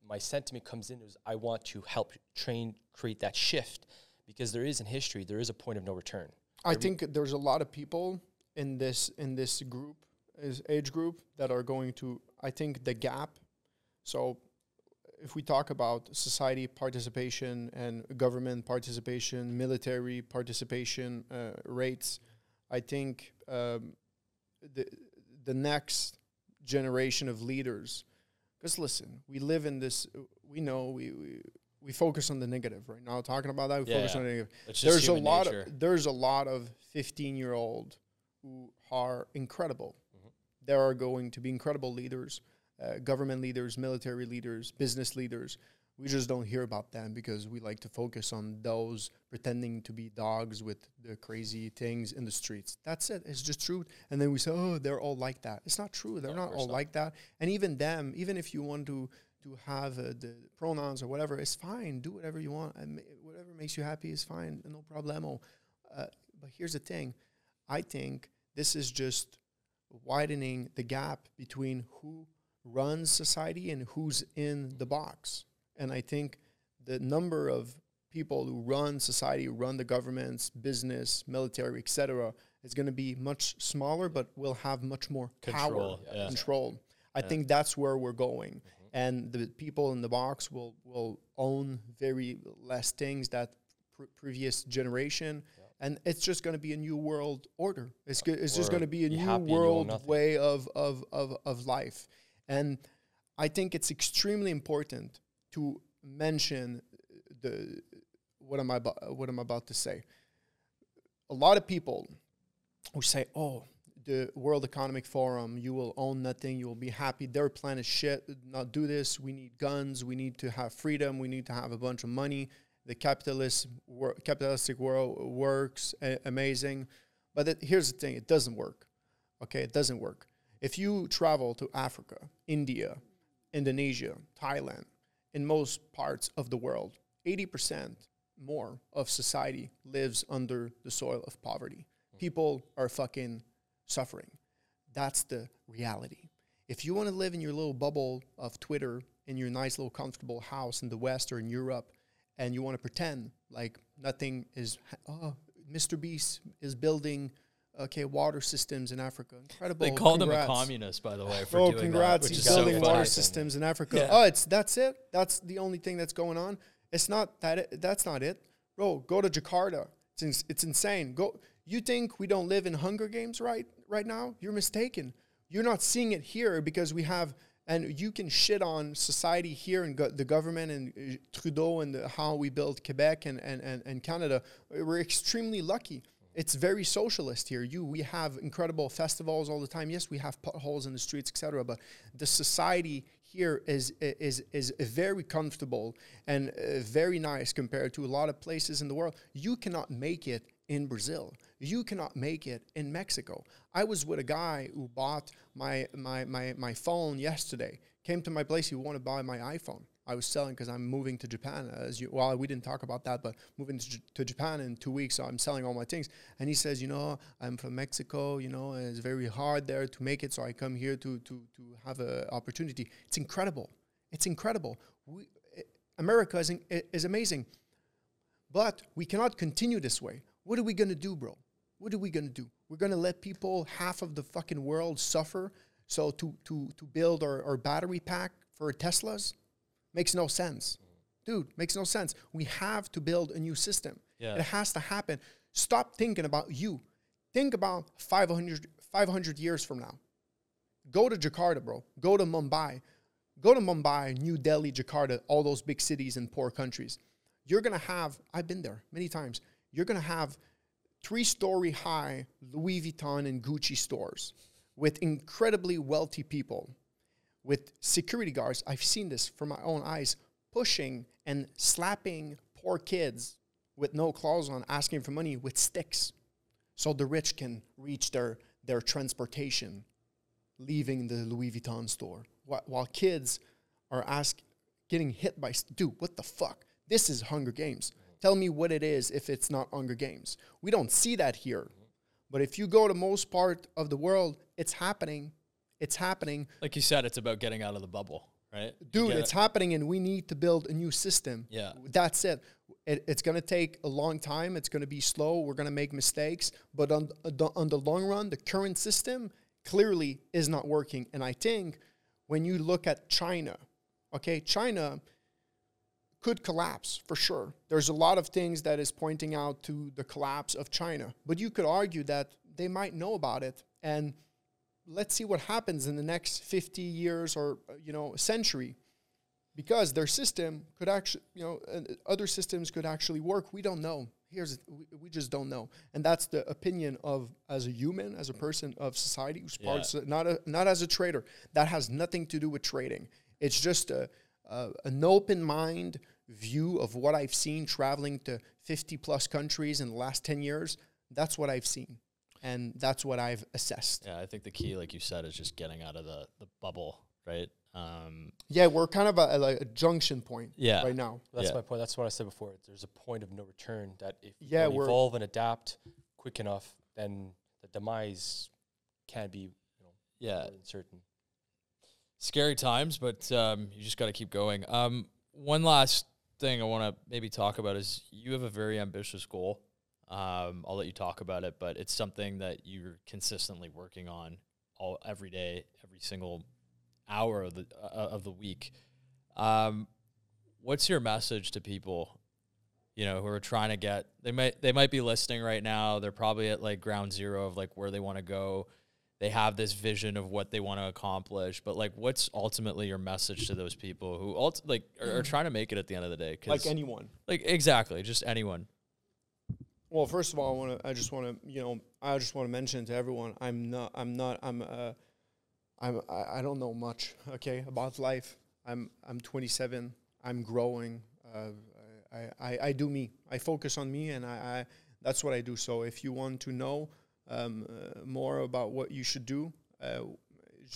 my sentiment comes in is I want to help train create that shift because there is in history there is a point of no return. I think there's a lot of people in this in this group, is age group, that are going to. I think the gap. So, if we talk about society participation and government participation, military participation uh, rates, I think um, the the next generation of leaders. Because listen, we live in this. We know we. we we focus on the negative right now. Talking about that, we Yeah, focus yeah. on the negative there's a lot nature. of there's a lot of 15 year old who are incredible Mm-hmm. there are going to be incredible leaders uh, government leaders military leaders business leaders we just don't hear about them because we like to focus on those pretending to be dogs with the crazy things in the streets that's it it's just truth and then we say oh they're all like that it's not true they're No, not all not. like that and even them even if you want to to have uh, the pronouns or whatever, it's fine. Do whatever you want. And whatever makes you happy is fine. No problemo. Uh, but here's the thing. I think this is just widening the gap between who runs society and who's in the box. And I think the number of people who run society, who run the governments, business, military, etc., is going to be much smaller, but will have much more Control, power, yeah. control. I Yeah. think that's where we're going. Mm-hmm. And the people in the box will, will own very less things that pre- previous generation. And it's just going to be a new world order. It's, go- it's just going to be a new happy and you own world way of, of, of, of life. And I think it's extremely important to mention the what am I what I'm about to say. A lot of people who say, "Oh, the World Economic Forum, you will own nothing, you will be happy. Their plan is shit. Not do this. We need guns. We need to have freedom. We need to have a bunch of money. The capitalist wor- capitalistic world works a- amazing." But it, here's the thing: it doesn't work. Okay, it doesn't work. If you travel to Africa, India, Indonesia, Thailand, in most parts of the world, 80% more of society lives under the soil of poverty. People are fucking suffering. That's the reality. If you want to live in your little bubble of Twitter in your nice little comfortable house in the West or in Europe, and you want to pretend like nothing is, oh, Mr. Beast is building okay water systems in Africa. Incredible. They called congrats. him a communist, by the way, for Oh, doing congrats! that, He's so building funny. water systems in Africa. Yeah. Oh, it's that's it. That's the only thing that's going on. It's not that. It, that's not it, bro. Go to Jakarta. It's ins- it's insane. Go. You think we don't live in Hunger Games right right now? You're mistaken. You're not seeing it here because we have. And you can shit on society here and go, the government and uh, Trudeau and the, how we build Quebec and, and, and, and Canada. We're extremely lucky. It's very socialist here. You, we have incredible festivals all the time. Yes, we have potholes in the streets, etc. But the society here is is is very comfortable and uh, very nice compared to a lot of places in the world. You cannot make it in Brazil. You cannot make it in Mexico. I was with a guy who bought my my my, my phone yesterday. Came to my place. He wanted to buy my iPhone. I was selling because I'm moving to Japan. As you, well, we didn't talk about that, but moving to, J- to Japan in two weeks, so I'm selling all my things. And he says, you know, I'm from Mexico. You know, and it's very hard there to make it, so I come here to to to have a opportunity. It's incredible. It's incredible. We, eh, America is in, is amazing, but we cannot continue this way. What are we gonna do, bro? What are we gonna do? We're gonna let people, half of the fucking world, suffer. So to to to build our, our battery pack for Teslas makes no sense, mm. dude. Makes no sense. We have to build a new system. Yeah. It has to happen. Stop thinking about you. Think about 500, 500 years from now. Go to Jakarta, bro. Go to Mumbai. Go to Mumbai, New Delhi, Jakarta, all those big cities in poor countries. You're going to have, I've been there many times, you're going to have three story high Louis Vuitton and Gucci stores with incredibly wealthy people, with security guards. I've seen this from my own eyes, pushing and slapping poor kids with no clothes on, asking for money with sticks so the rich can reach their, their transportation leaving the Louis Vuitton store while, kids are ask, getting hit by, dude, what the fuck? This is Hunger Games. Tell me what it is if it's not Hunger Games. We don't see that here. But if you go to most part of the world, it's happening. It's happening. Like you said, it's about getting out of the bubble, right? Dude, it's it. happening and we need to build a new system. Yeah. That's it. it it's going to take a long time. It's going to be slow. We're going to make mistakes. But on, uh, the- on the long run, the current system clearly is not working. And I think when you look at China, okay, China could collapse for sure. There's a lot of things that is pointing out to the collapse of China. But you could argue that they might know about it. And let's see what happens in the next 50 years or, you know, a century because their system could actually, you know, uh, other systems could actually work. We don't know. Here's we, we just don't know, and that's the opinion of as a human, as a person of society who's part, of not a not as a trader. That has nothing to do with trading. It's just a, a an open mind view of what I've seen traveling to 50 plus countries in the last 10 years. That's what I've seen, and that's what I've assessed. Yeah, I think the key, like you said, is just getting out of the, the bubble, right? Um, Yeah, we're kind of a, a, like a junction point Yeah. right now. That's Yeah. my point. That's what I said before. There's a point of no return that if you Yeah, don't we're- evolve and adapt quick enough, then the demise can be, you know, yeah, certain. scary times, but um, you just got to keep going. Um, one last thing I want to maybe talk about is you have a very ambitious goal. Um, I'll let you talk about it, but it's something that you're consistently working on all every day, every single hour of the uh, of the week. Um, what's your message to people? You know, who are trying to get they might they might be listening right now. They're probably at like ground zero of like where they want to go they have this vision of what they want to accomplish but like what's ultimately your message to those people who ult- like are, are trying to make it at the end of the day Like anyone. like exactly just anyone Well, first of all, I want to. I just want to. You know, I just want to mention to everyone, I'm not. I'm not. I'm. Uh, I'm. I, I don't know much. Okay, about life. I'm. I'm 27. I'm growing. Uh, I, I. I do me. I focus on me, and I. I that's what I do. So, if you want to know um, uh, more about what you should do, uh,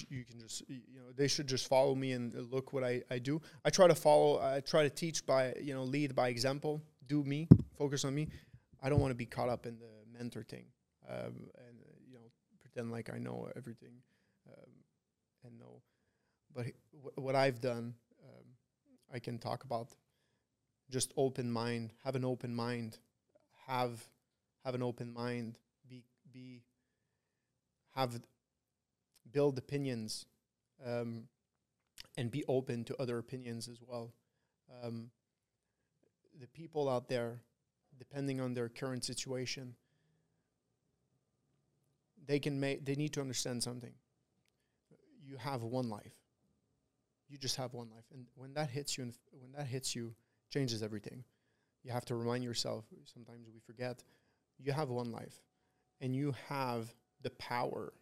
you can just you know they should just follow me and look what I, I do. I try to follow. I try to teach by you know lead by example. Do me, focus on me. I don't want to be caught up in the mentor thing um, and you know pretend like I know everything um, and know. But wh- what I've done, um, I can talk about. Just open mind. Have an open mind. Have have an open mind. Be be have build opinions um, and be open to other opinions as well. Um, the people out there, depending on their current situation, they can make. They need to understand something. You have one life. You just have one life, and when that hits you, and when that hits you, changes everything. You have to remind yourself. Sometimes we forget. You have one life, and you have the power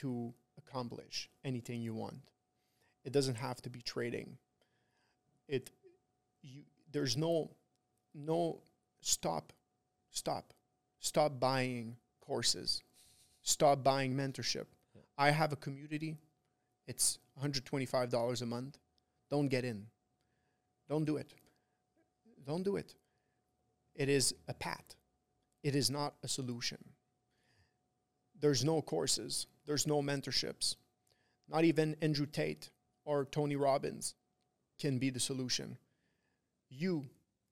to accomplish anything you want. It doesn't have to be trading. It you there's no no stop stop stop buying courses. Stop buying mentorship. I have a community. It's $125 a month. Don't get in. Don't do it. Don't do it. It is a path. It is not a solution there's no courses, there's no mentorships. Not even Andrew Tate or Tony Robbins can be the solution. You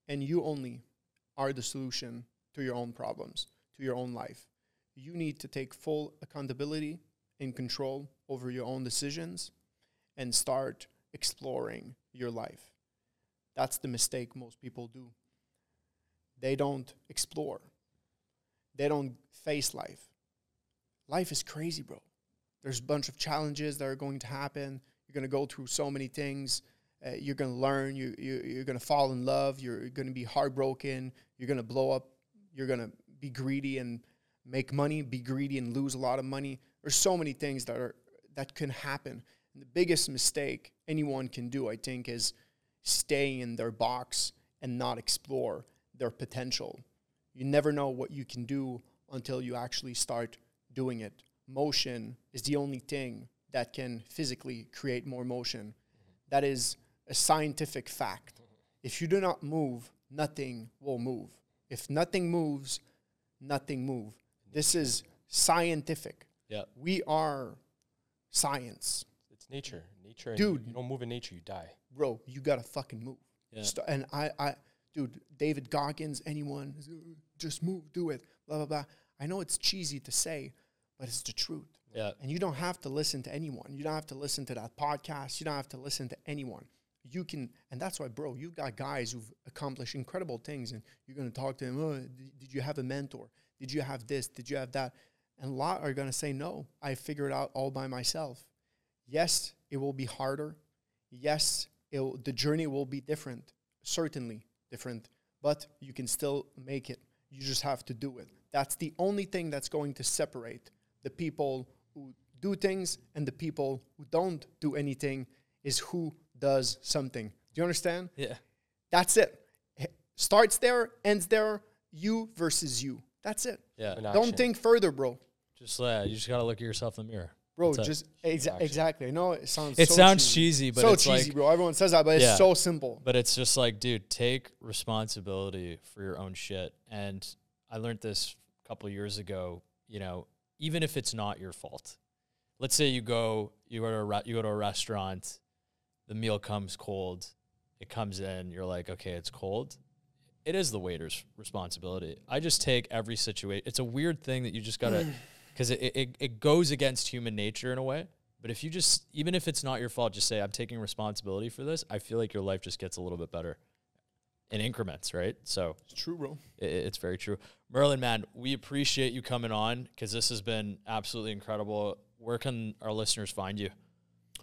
and you only are the solution to your own problems, to your own life. You need to take full accountability and control over your own decisions and start exploring your life. That's the mistake most people do. They don't explore, they don't face life life is crazy, bro. There's a bunch of challenges that are going to happen. You're going to go through so many things. Uh, you're going to learn. You, you, you're going to fall in love. You're going to be heartbroken. You're going to blow up. You're going to be greedy and make money, be greedy and lose a lot of money. There's so many things that are that can happen. And the biggest mistake anyone can do, I think, is staying in their box and not explore their potential. You never know what you can do until you actually start doing it. Motion is the only thing that can physically create more motion. That is a scientific fact. If you do not move, nothing will move. If nothing moves, nothing move. This is scientific. Yeah. We are science. It's nature. Nature. Dude. You, don't move in nature, you die. Bro, you gotta fucking move. Yeah. St- and I, I, dude, David Goggins, anyone, just move, do it, blah, blah, blah. I know it's cheesy to say, but it's the truth. Yeah. And you don't have to listen to anyone. You don't have to listen to that podcast. You don't have to listen to anyone. You can, and that's why, bro, you've got guys who've accomplished incredible things, and you're going to talk to them. Oh, did you have a mentor? Did you have this? Did you have that? And a lot are going to say, no, I figured it out all by myself. Yes, it will be harder. Yes, the journey will be different, certainly different, but you can still make it. You just have to do it. That's the only thing that's going to separate the people who do things and the people who don't do anything is who does something. Do you understand? Yeah. That's it. H- Starts there, ends there, you versus you. That's it. Yeah. An Don't think further, bro. Just uh, you just gotta look at yourself in the mirror. Bro, That's just exa- exactly. I know it sounds It so sounds cheesy, cheesy, but so it's cheesy, like bro. Everyone says that, but it's so simple. But it's just like, dude, take responsibility for your own shit. And I learned this a couple of years ago. You know, even if it's not your fault, let's say you go you go to a re- you go to a restaurant, the meal comes cold, it comes in, you're like, okay, it's cold. It is the waiter's responsibility. I just take every situation. It's a weird thing that you just gotta, because it, it it goes against human nature in a way. But if you just, even if it's not your fault, just say, I'm taking responsibility for this, I feel like your life just gets a little bit better in increments, right? So It's true, bro. i- i- it's very true. Merlin, man, we appreciate you coming on because this has been absolutely incredible. Where can our listeners find you?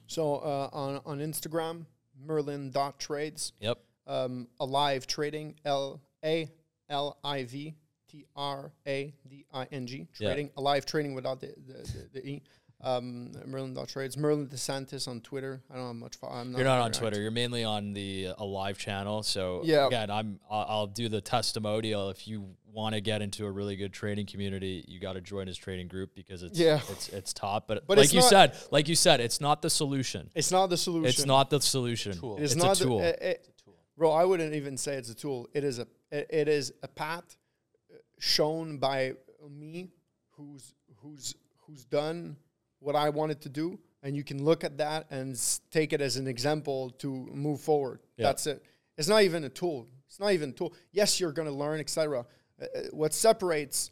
So uh, on on Instagram, Merlin.trades. Yep. um, alive trading L A L I V T R A D I N G Yeah. trading alive trading without the the, the, the e Um, Merlin Trades, Merlin DeSantis on Twitter. I don't have much. Fo- I'm You're not on Twitter. active. You're mainly on the uh, Alive channel. So Yeah. again, I'm I'll, I'll do the testimonial. If you want to get into a really good trading community, you got to join his trading group because it's Yeah. it's it's top. But, But like you not- said, like you said, it's not the solution. It's not the solution. It's not the solution. Tool. It is It's not a tool. The, it- it- bro, I wouldn't even say it's a tool. It is a it, it is a path uh, shown by me who's who's who's done what I wanted to do and you can look at that and s- take it as an example to move forward. Yeah. That's it. It's not even a tool. It's not even a tool. Yes, you're going to learn, etc. Uh, what separates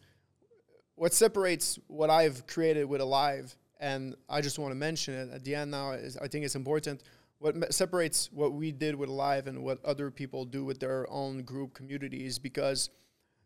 what separates what I've created with Alive, and I just want to mention it at the end now, is I think it's important. What separates what we did with Alive and what other people do with their own group communities because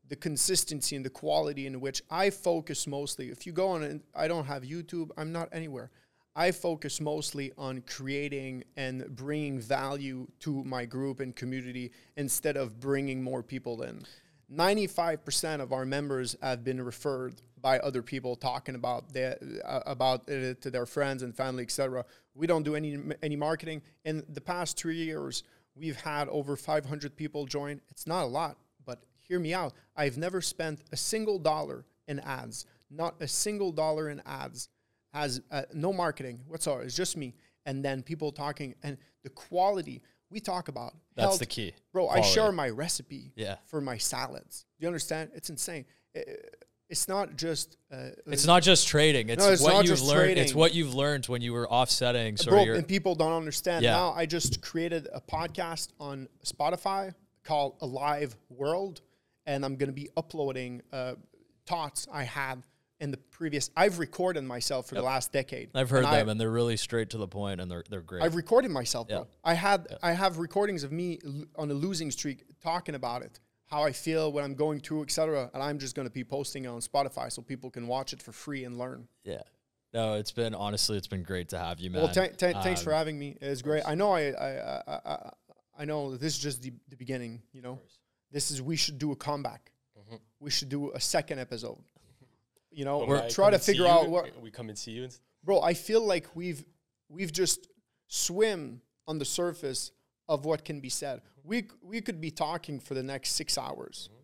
the consistency and the quality in which I focus mostly. If you go on, and I don't have YouTube, I'm not anywhere. I focus mostly on creating and bringing value to my group and community instead of bringing more people in. 95% of our members have been referred by other people talking about their, uh, about it to their friends and family, etc. We don't do any any marketing. In the past three years, we've had over 500 people join. It's not a lot, but hear me out. I've never spent a single dollar in ads. Not a single dollar in ads. Has uh, no marketing whatsoever. It's just me, and then people talking and the quality we talk about. That's health. the key. Bro, I share my recipe Yeah. for my salads. Do you understand? It's insane. It's not just. Uh, It's not just trading. It's, it's what you've learned. It's what you've learned when you were offsetting. So bro, and people don't understand. Yeah. Now I just created a podcast on Spotify called Alive World, and I'm going to be uploading uh, thoughts I had in the previous. I've recorded myself for the last decade. I've heard and I- them, and they're really straight to the point, and they're they're great. I've recorded myself, bro. I had I have recordings of me l- on a losing streak talking about it, how I feel when I'm going through, etc. And I'm just going to be posting it on Spotify so people can watch it for free and learn. yeah. No, it's been honestly, it's been great to have you, man. Well, th- th- thanks for Um, having me. It's great. I know I I, I, I, I know this is just the, the beginning. You know, this is we should do a comeback. We should do a second episode. You know, When I try to and see figure you, out what we come and see you. And bro i feel like we've we've just swim on the surface of what can be said we we could be talking for the next six hours mm-hmm.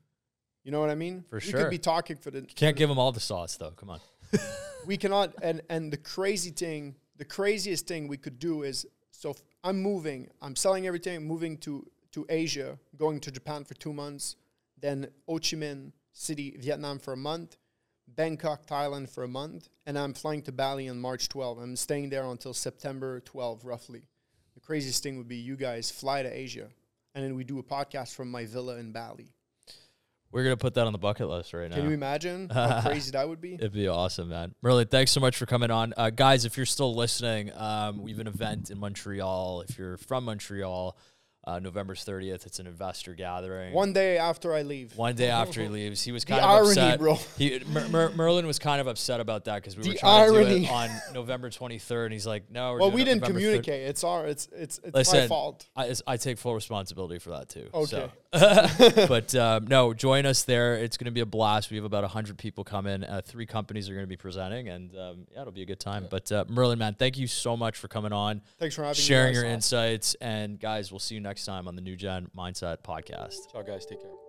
you know what i mean For we sure. could be talking for the Can't give them all the sauce, though. Come on. we cannot and and the crazy thing the craziest thing we could do is so if i'm moving i'm selling everything moving to to asia going to japan for two months then ho chi minh city vietnam for a month bangkok thailand for a month and i'm flying to bali on march 12 i'm staying there until september 12 roughly the craziest thing would be you guys fly to asia and then we do a podcast from my villa in bali We're gonna put that on the bucket list right now. can you imagine how crazy that would be It'd be awesome, man. Merlin, thanks so much for coming on. Uh, guys, if you're still listening, um, we have an event in Montreal. If you're from Montreal, uh, November 30th, it's an investor gathering. one day after i leave One day after he leaves, he was The kind of irony, upset. bro. He, Mer- Mer- Merlin was kind of upset about that because we were The trying to do it on November 23rd, and he's like, "No, we're Well, we didn't November 3rd." communicate. It's our. It's it's it's Listen, my fault. I, I take full responsibility for that too. Okay. So. but um, no, join us there. It's going to be a blast. We have about 100 people coming. Uh, three companies are going to be presenting, and um, yeah, it'll be a good time. But uh, Merlin, man, thank you so much for coming on, Thanks for having sharing your insights. And guys, we'll see you next time on the New Gen Mindset podcast. Ciao, guys. Take care.